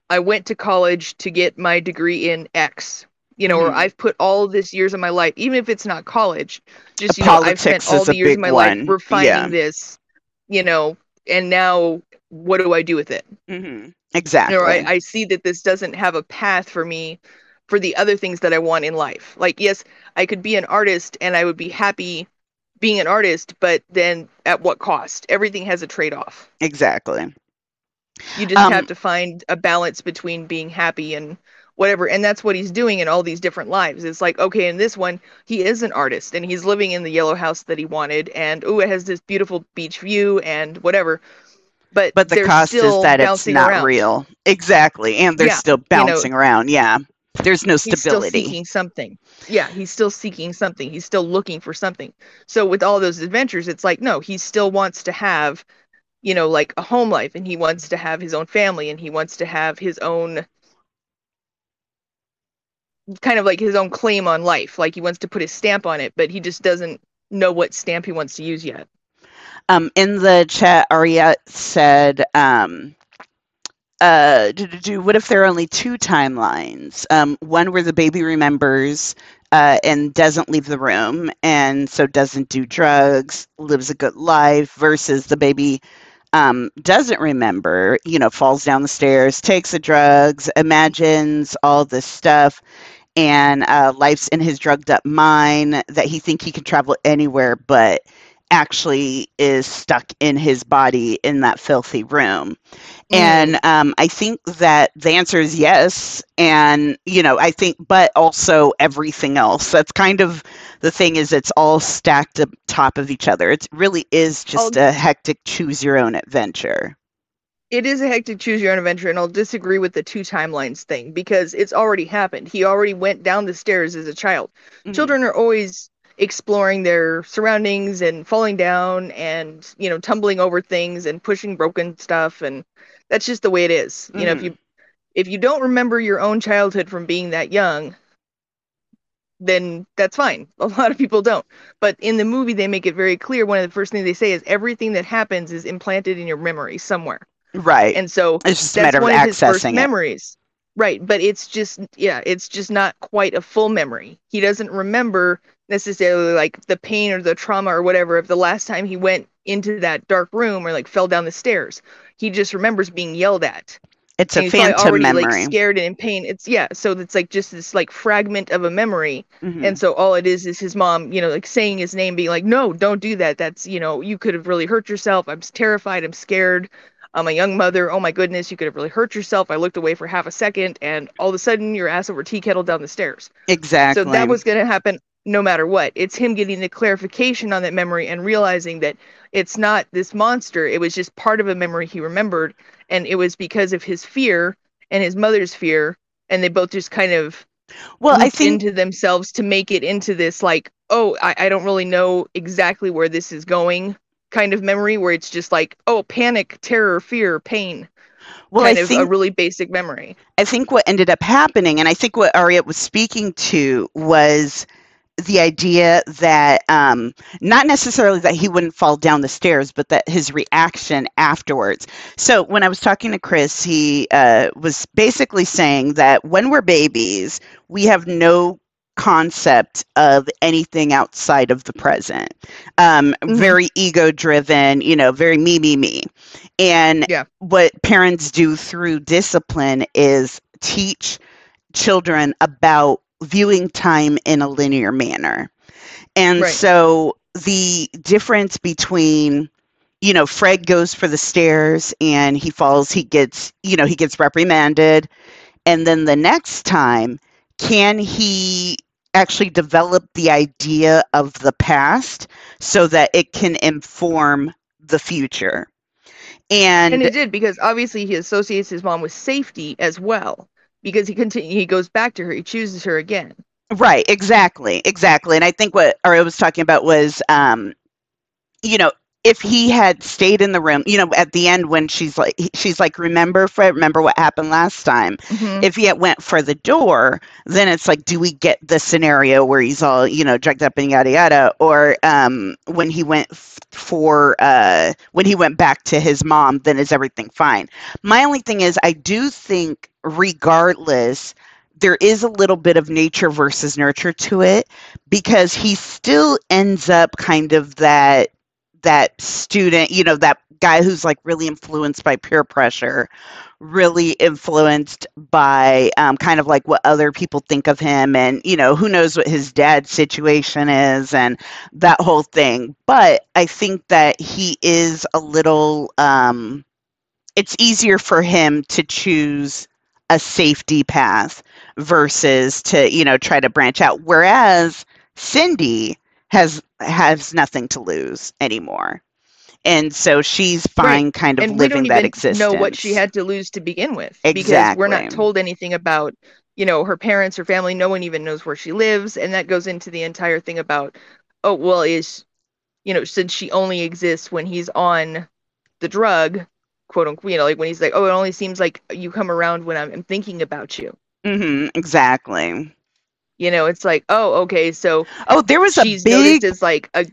i went to college to get my degree in x you know or Mhm. i've put all this years of my life even if it's not college just you know i've spent all the years of my one. life refining Yeah. this you know and now what do i do with it hmm you Exactly. know I, I see that this doesn't have a path for me for the other things that I want in life. Like, yes, I could be an artist and I would be happy being an artist, but then at what cost? Everything has a trade off. Exactly. You just um, have to find a balance between being happy and whatever. And that's what he's doing in all these different lives. It's like, okay, in this one, he is an artist and he's living in the yellow house that he wanted. And oh, it has this beautiful beach view and whatever. But, but the cost is that it's not around. real. Exactly. And they're yeah, still bouncing you know, around. Yeah. There's no stability. He's still seeking something. Yeah, he's still seeking something. He's still looking for something. So with all those adventures, it's like no, he still wants to have, you know, like a home life, and he wants to have his own family, and he wants to have his own kind of like his own claim on life. Like he wants to put his stamp on it, but he just doesn't know what stamp he wants to use yet. Um, in the chat, Ariette said, um, uh, do, do, do, what if there are only two timelines? Um, one where the baby remembers uh, and doesn't leave the room, and so doesn't do drugs, lives a good life, versus the baby um, doesn't remember, you know, falls down the stairs, takes the drugs, imagines all this stuff, and uh, life's in his drugged up mind that he think he can travel anywhere, but actually is stuck in his body in that filthy room. Mm. And um, I think that the answer is yes. And, you know, I think, but also everything else. That's kind of the thing is it's all stacked up top of each other. It really is just I'll, a hectic choose your own adventure. It is a hectic choose your own adventure. And I'll disagree with the two timelines thing because it's already happened. He already went down the stairs as a child. Mm-hmm. Children are always exploring their surroundings and falling down and you know tumbling over things and pushing broken stuff. And that's just the way it is. Mm. you know if mm. you if you don't remember your own childhood from being that young then that's fine. [LAUGHS] A lot of people don't. But in the movie they make it very clear one of the first things they say is everything that happens is implanted in your memory somewhere. Right. And so it's just a matter of accessing it. memories. Right. But it's just yeah it's just not quite a full memory. He doesn't remember necessarily like the pain or the trauma or whatever of the last time he went into that dark room or like fell down the stairs. He just remembers being yelled at. It's a phantom already, memory. Like scared and in pain. It's yeah. So it's like just this like fragment of a memory, mm-hmm. and so all it is is his mom, you know, like saying his name, being like, "No, don't do that. That's you know, you could have really hurt yourself. I'm terrified. I'm scared. I'm a young mother. Oh my goodness, you could have really hurt yourself. I looked away for half a second, and all of a sudden, your ass over tea kettle down the stairs. Exactly. So that was going to happen no matter what. It's him getting the clarification on that memory and realizing that it's not this monster. It was just part of a memory he remembered. And it was because of his fear and his mother's fear. And they both just kind of well I think into themselves to make it into this like, oh, I, I don't really know exactly where this is going kind of memory where it's just like, oh, panic, terror, fear, pain. Well, kind I of think, a really basic memory. I think what ended up happening, and I think what Ariette was speaking to was the idea that um, not necessarily that he wouldn't fall down the stairs, but that his reaction afterwards. So when I was talking to Chris, he uh, was basically saying that when we're babies, we have no concept of anything outside of the present. Um, mm-hmm. Very ego driven, you know, very me, me, me. And yeah. what parents do through discipline is teach children about viewing time in a linear manner. And right. so the difference between you know Fred goes for the stairs and he falls he gets you know he gets reprimanded and then the next time can he actually develop the idea of the past so that it can inform the future and and it did because obviously he associates his mom with safety as well because he continue he goes back to her he chooses her again. Right exactly exactly. And i think what I was talking about was um you know if he had stayed in the room, you know, at the end when she's like, she's like, remember, Fred, remember what happened last time. Mm-hmm. If he had went for the door, then it's like, do we get the scenario where he's all, you know, drugged up and yada yada, or um, when he went f- for uh, when he went back to his mom, then is everything fine? My only thing is, I do think, regardless there is a little bit of nature versus nurture to it because he still ends up kind of that that student, you know, that guy who's like really influenced by peer pressure, really influenced by um, kind of like what other people think of him, and you know, who knows what his dad's situation is and that whole thing. But I think that he is a little, um, it's easier for him to choose a safety path versus to, you know, try to branch out. Whereas Cindy has has nothing to lose anymore. And so she's fine Right. kind of and we living don't that even existence know what she had to lose to begin with because we're not told anything about you know her parents her family. No one even knows where she lives. And that goes into the entire thing about oh well is you know since she only exists when he's on the drug quote unquote you know like when he's like oh it only seems like you come around when i'm, I'm thinking about you. Mm-hmm, exactly you know it's like oh okay so oh there was a she's big noticed as like a,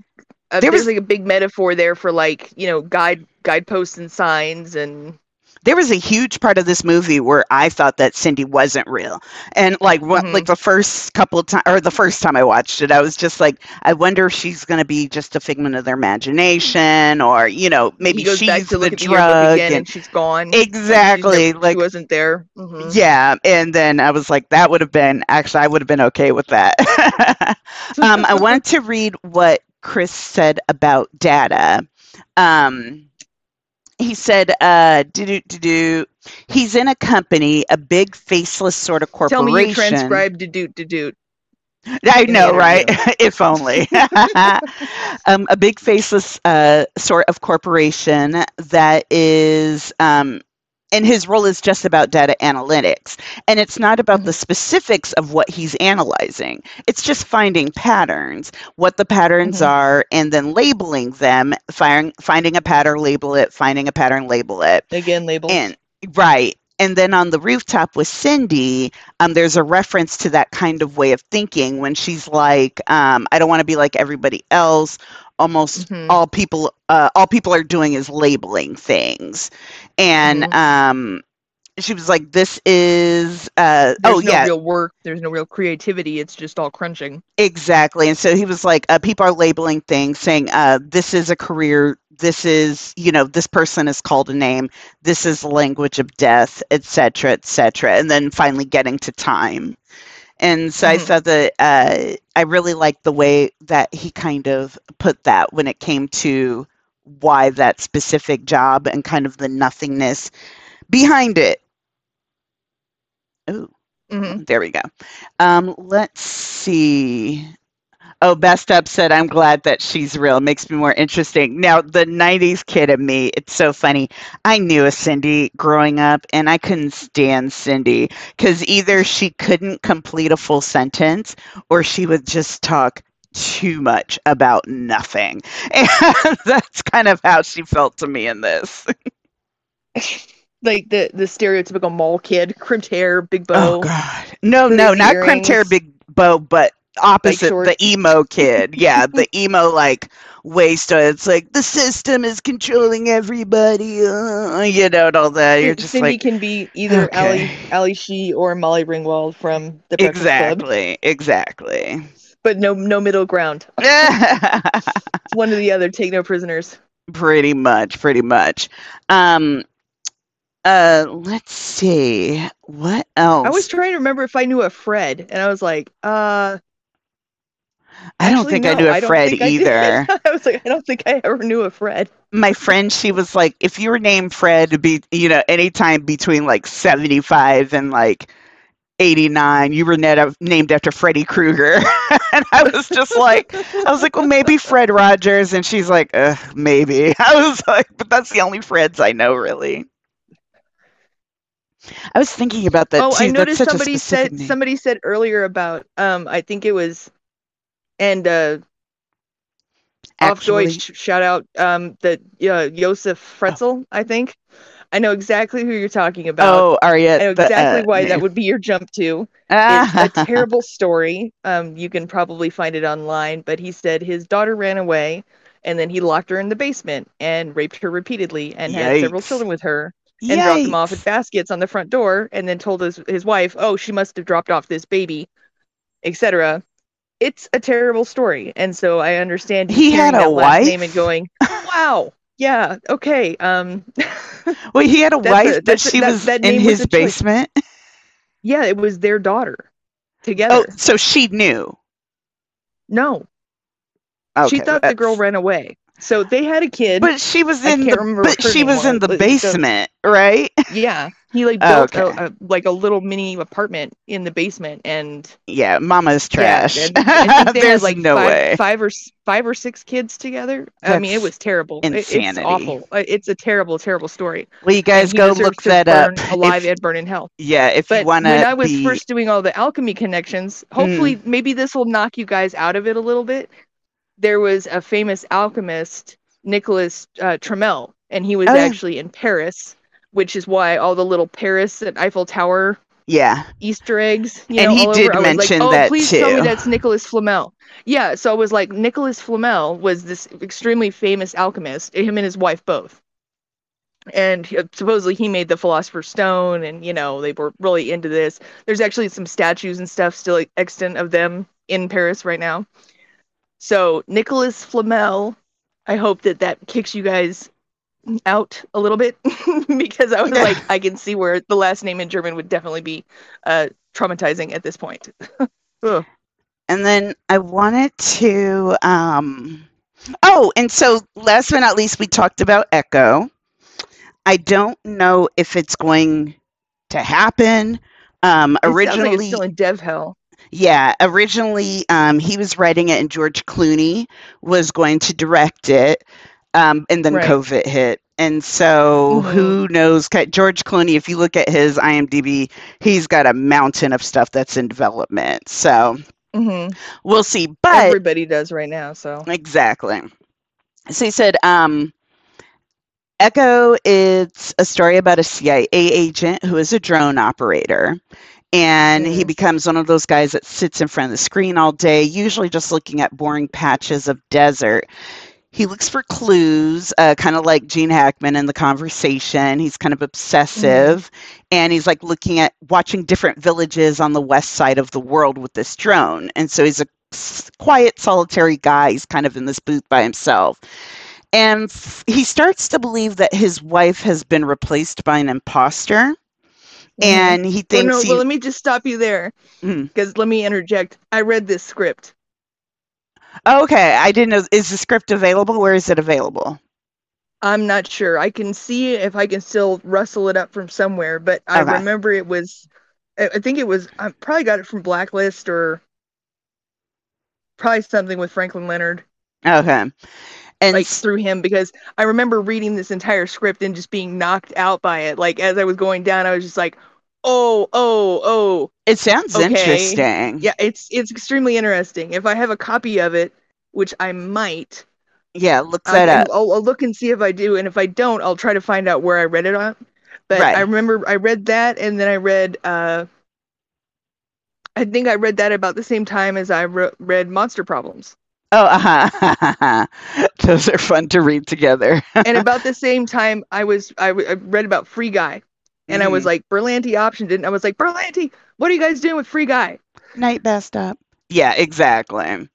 a There there's was- like a big metaphor there for like you know guide guideposts and signs and there was a huge part of this movie where I thought that Cindy wasn't real, and like Mhm. like the first couple of times or the first time I watched it, I was just like, I wonder if she's going to be just a figment of their imagination, or you know, maybe she's back to the look drug. again and, and she's gone exactly, She's never- like she wasn't there Mhm. yeah, and then I was like, that would have been actually, I would have been okay with that. [LAUGHS] um, I wanted to read what Chris said about data. Um, he said, uh, do do do. He's in a company, a big faceless sort of corporation. tell me you transcribed to doot to doot I know, right? [LAUGHS] if only. [LAUGHS] um, a big faceless uh, sort of corporation that is, um, and his role is just about data analytics. And it's not about the specifics of what he's analyzing, it's just finding patterns, what the patterns Mhm. are, and then labeling them, firing, finding a pattern, label it, finding a pattern, label it. again labels And right. And then on the rooftop with Cindy, um, there's a reference to that kind of way of thinking when she's like, um, "I don't want to be like everybody else." Almost Mhm. all people, uh, all people are doing is labeling things, and Mhm. um, she was like, "This is, uh, there's oh no yeah, real work there's no real creativity it's just all crunching Exactly. And so he was like, uh, people are labeling things, saying, uh, this is a career, this is, you know, this person is called a name, this is the language of death, etc cetera, et cetera. And then finally getting to time. And so I Mhm. thought that uh, I really liked the way that he kind of put that when it came to why that specific job and kind of the nothingness behind it. Ooh. Mhm. There we go. Um, let's see. Oh, Best Up said, I'm glad that she's real. Makes me more interesting. Now, the 90s kid in me, it's so funny. I knew a Cindy growing up, and I couldn't stand Cindy because either she couldn't complete a full sentence or she would just talk too much about nothing. [LAUGHS] And that's kind of how she felt to me in this. [LAUGHS] like the the stereotypical mall kid crimped hair big bow Oh, God. No, no, not crimped hair, big bow, but opposite shorts. the emo kid. Yeah, the [LAUGHS] emo like waist. uh, It's like the system is controlling everybody. Uh, you know, and all that. You're just Cindy like can be either Ali okay. Ali She or Molly Ringwald from the Breakfast Club, exactly, exactly. but no no middle ground. [LAUGHS] One or the other. Take no prisoners. pretty much, pretty much. Um, uh, let's see what else. I was trying to remember if I knew a Fred, and I was like, uh. I don't actually, think I knew a Fred I either. [LAUGHS] I was like, I don't think I ever knew a Fred. my friend, she was like, if you were named Fred, be, you know, anytime between like 75 and like 89, you were net- named after Freddy Krueger. [LAUGHS] and I was just like, I was like, well, maybe Fred Rogers. And she's like, Ugh, maybe. [LAUGHS] I was like, but that's the only Freds I know, really. I was thinking about that oh, too. I noticed somebody said name. somebody said earlier about um I think it was and uh off Actually, Deutsch shout out um the uh, Josef Fritzl, I think. I know exactly who you're talking about. oh, Arya. I know the, exactly uh, why that would be your jump to. It's a [LAUGHS] terrible story. Um, you can probably find it online, but he said his daughter ran away and then he locked her in the basement and raped her repeatedly and had several children with her and dropped them off Yikes. baskets on the front door and then told his, his wife, oh, she must have dropped off this baby, etc. It's a terrible story. And so I understand He had a that last name wife? and going, wow, Yeah. Okay. Um. [LAUGHS] Well, he had a wife, a- but she that- was that in name was his a choice. basement. yeah, it was their daughter together. Oh, so she knew. no, Okay, she thought the girl ran away. So they had a kid. But she was in the but she was in the was, but so- basement, right? yeah, he like built Okay. a, a, like a little mini apartment in the basement, and Yeah, mama's yeah, trash. I think they [LAUGHS] There's had like no five, way. five or five or six kids together. I mean, it was terrible. It- insanity. it's awful. It's a terrible, terrible story. Well, you guys go look that burn up. alive If, and burn in hell. yeah, if But you want to. when I was be first doing all the alchemy connections, hopefully Mm. maybe this will knock you guys out of it a little bit. There was a famous alchemist, Nicholas uh, Tremel, and he was Oh, actually in Paris, which is why all the little Paris and Eiffel Tower yeah, Easter eggs, you And know, he did over. Was like, mention oh, that please tell me that's Nicholas Flamel. Yeah, so I was like, Nicholas Flamel was this extremely famous alchemist, him and his wife both. And he- supposedly he made the Philosopher's Stone, and you know they were really into this. There's actually some statues and stuff still extant of them in Paris right now. So Nicholas Flamel, I hope that that kicks you guys out a little bit [LAUGHS] because I was Yeah. like, I can see where the last name in German would definitely be uh, traumatizing at this point. [LAUGHS] And then I wanted to. um Oh, and so last but not least, we talked about Echo. I don't know if it's going to happen. Um, It sounds like originally, it's still in dev hell. Yeah, originally um, he was writing it, and George Clooney was going to direct it, um, and then Right. COVID hit, and so Mhm. who knows? George Clooney, if you look at his IMDb, he's got a mountain of stuff that's in development. So hmm we'll see. But Everybody does right now. So Exactly. So he said, um, Echo, it's a story about a CIA agent who is a drone operator. And he becomes one of those guys that sits in front of the screen all day, usually just looking at boring patches of desert. He looks for clues, uh, kind of like Gene Hackman in the conversation. He's kind of obsessive. And he's like looking at watching different villages on the west side of the world with this drone. And so he's a quiet, solitary guy. He's kind of in this booth by himself. And f- he starts to believe that his wife has been replaced by an imposter. Mhm. And he thinks no, he. well, let me just stop you there because let me interject. I read this script. okay, I didn't know. Is the script available? Where is it available? I'm not sure. I can see if I can still rustle it up from somewhere, but I Okay. remember it was. I think it was. I probably got it from Blacklist or probably something with Franklin Leonard. Okay. And like through him because I remember reading this entire script and just being knocked out by it. Like as I was going down, I was just like, "Oh, oh, oh, it sounds okay. interesting. yeah." It's it's extremely interesting. If I have a copy of it, which I might, Yeah, look I, that up. I'll, I'll look and see if I do, and if I don't, I'll try to find out where I read it on. But Right. I remember I read that, and then I read. uh I think I read that about the same time as I re- read Monster Problems. Oh, uh-huh. [LAUGHS] those are fun to read together. [LAUGHS] and about the same time I was I, w- I read about Free Guy, and I was Mhm. like Berlanti optioned it, and I was like Berlanti, what are you guys doing with Free Guy? Night best up. Yeah, exactly.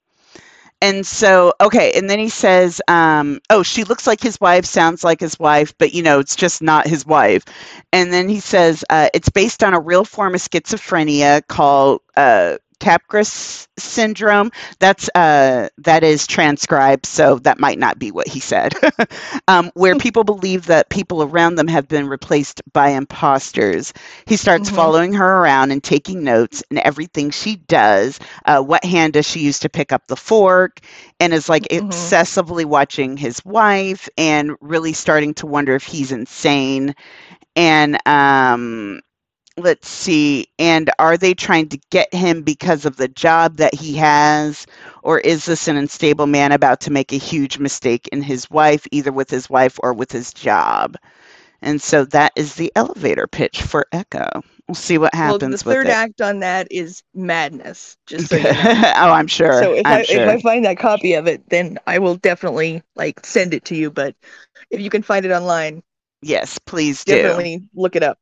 And so, okay, and then he says, um, oh, she looks like his wife, sounds like his wife, but you know, it's just not his wife. And then he says, uh, it's based on a real form of schizophrenia called uh, Capgras syndrome. That's uh, that is transcribed, so that might not be what he said. [LAUGHS] um, where people believe that people around them have been replaced by imposters. He starts Mhm. following her around and taking notes and everything she does. Uh, what hand does she use to pick up the fork? And is like Mhm. obsessively watching his wife and really starting to wonder if he's insane. And um, let's see. And are they trying to get him because of the job that he has? Or is this an unstable man about to make a huge mistake in his wife, either with his wife or with his job? And so that is the elevator pitch for Echo. We'll see what happens Well, the third act on that is madness. Just so you know. [LAUGHS] oh, I'm sure. So if I'm I sure. if I find that copy of it, then I will definitely like send it to you. But if you can find it online, yes, please do. definitely look it up.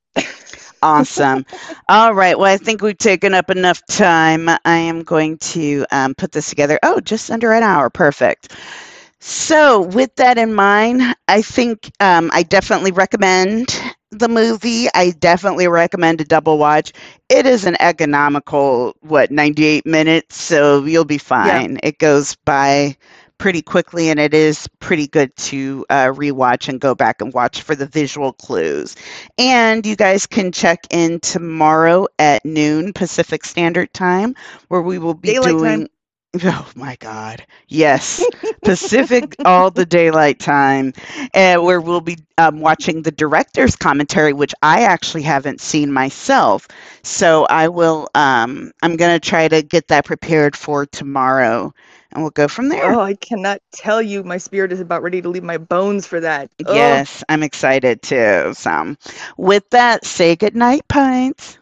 Awesome. All right. Well, I think we've taken up enough time. I am going to um, put this together. Oh, just under an hour. Perfect. So, with that in mind, I think um, I definitely recommend the movie. I definitely recommend a double watch. It is an economical, what, 98 minutes, so you'll be fine. Yeah. It goes by pretty quickly and it is pretty good to uh, rewatch and go back and watch for the visual clues. And you guys can check in tomorrow at noon Pacific Standard Time where we will be Daylight doing. Time. [LAUGHS] Oh my God. Yes. Pacific [LAUGHS] all the daylight time, uh, where we'll be um, watching the director's commentary, which I actually haven't seen myself. So I will, um, I'm going to try to get that prepared for tomorrow and we'll go from there. Oh, I cannot tell you. My spirit is about ready to leave my bones for that. Oh. Yes, I'm excited too. So, with that, say good night, Pints.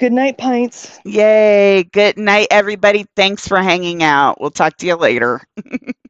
Good night, Pints. Yay. Good night, everybody. Thanks for hanging out. We'll talk to you later. [LAUGHS]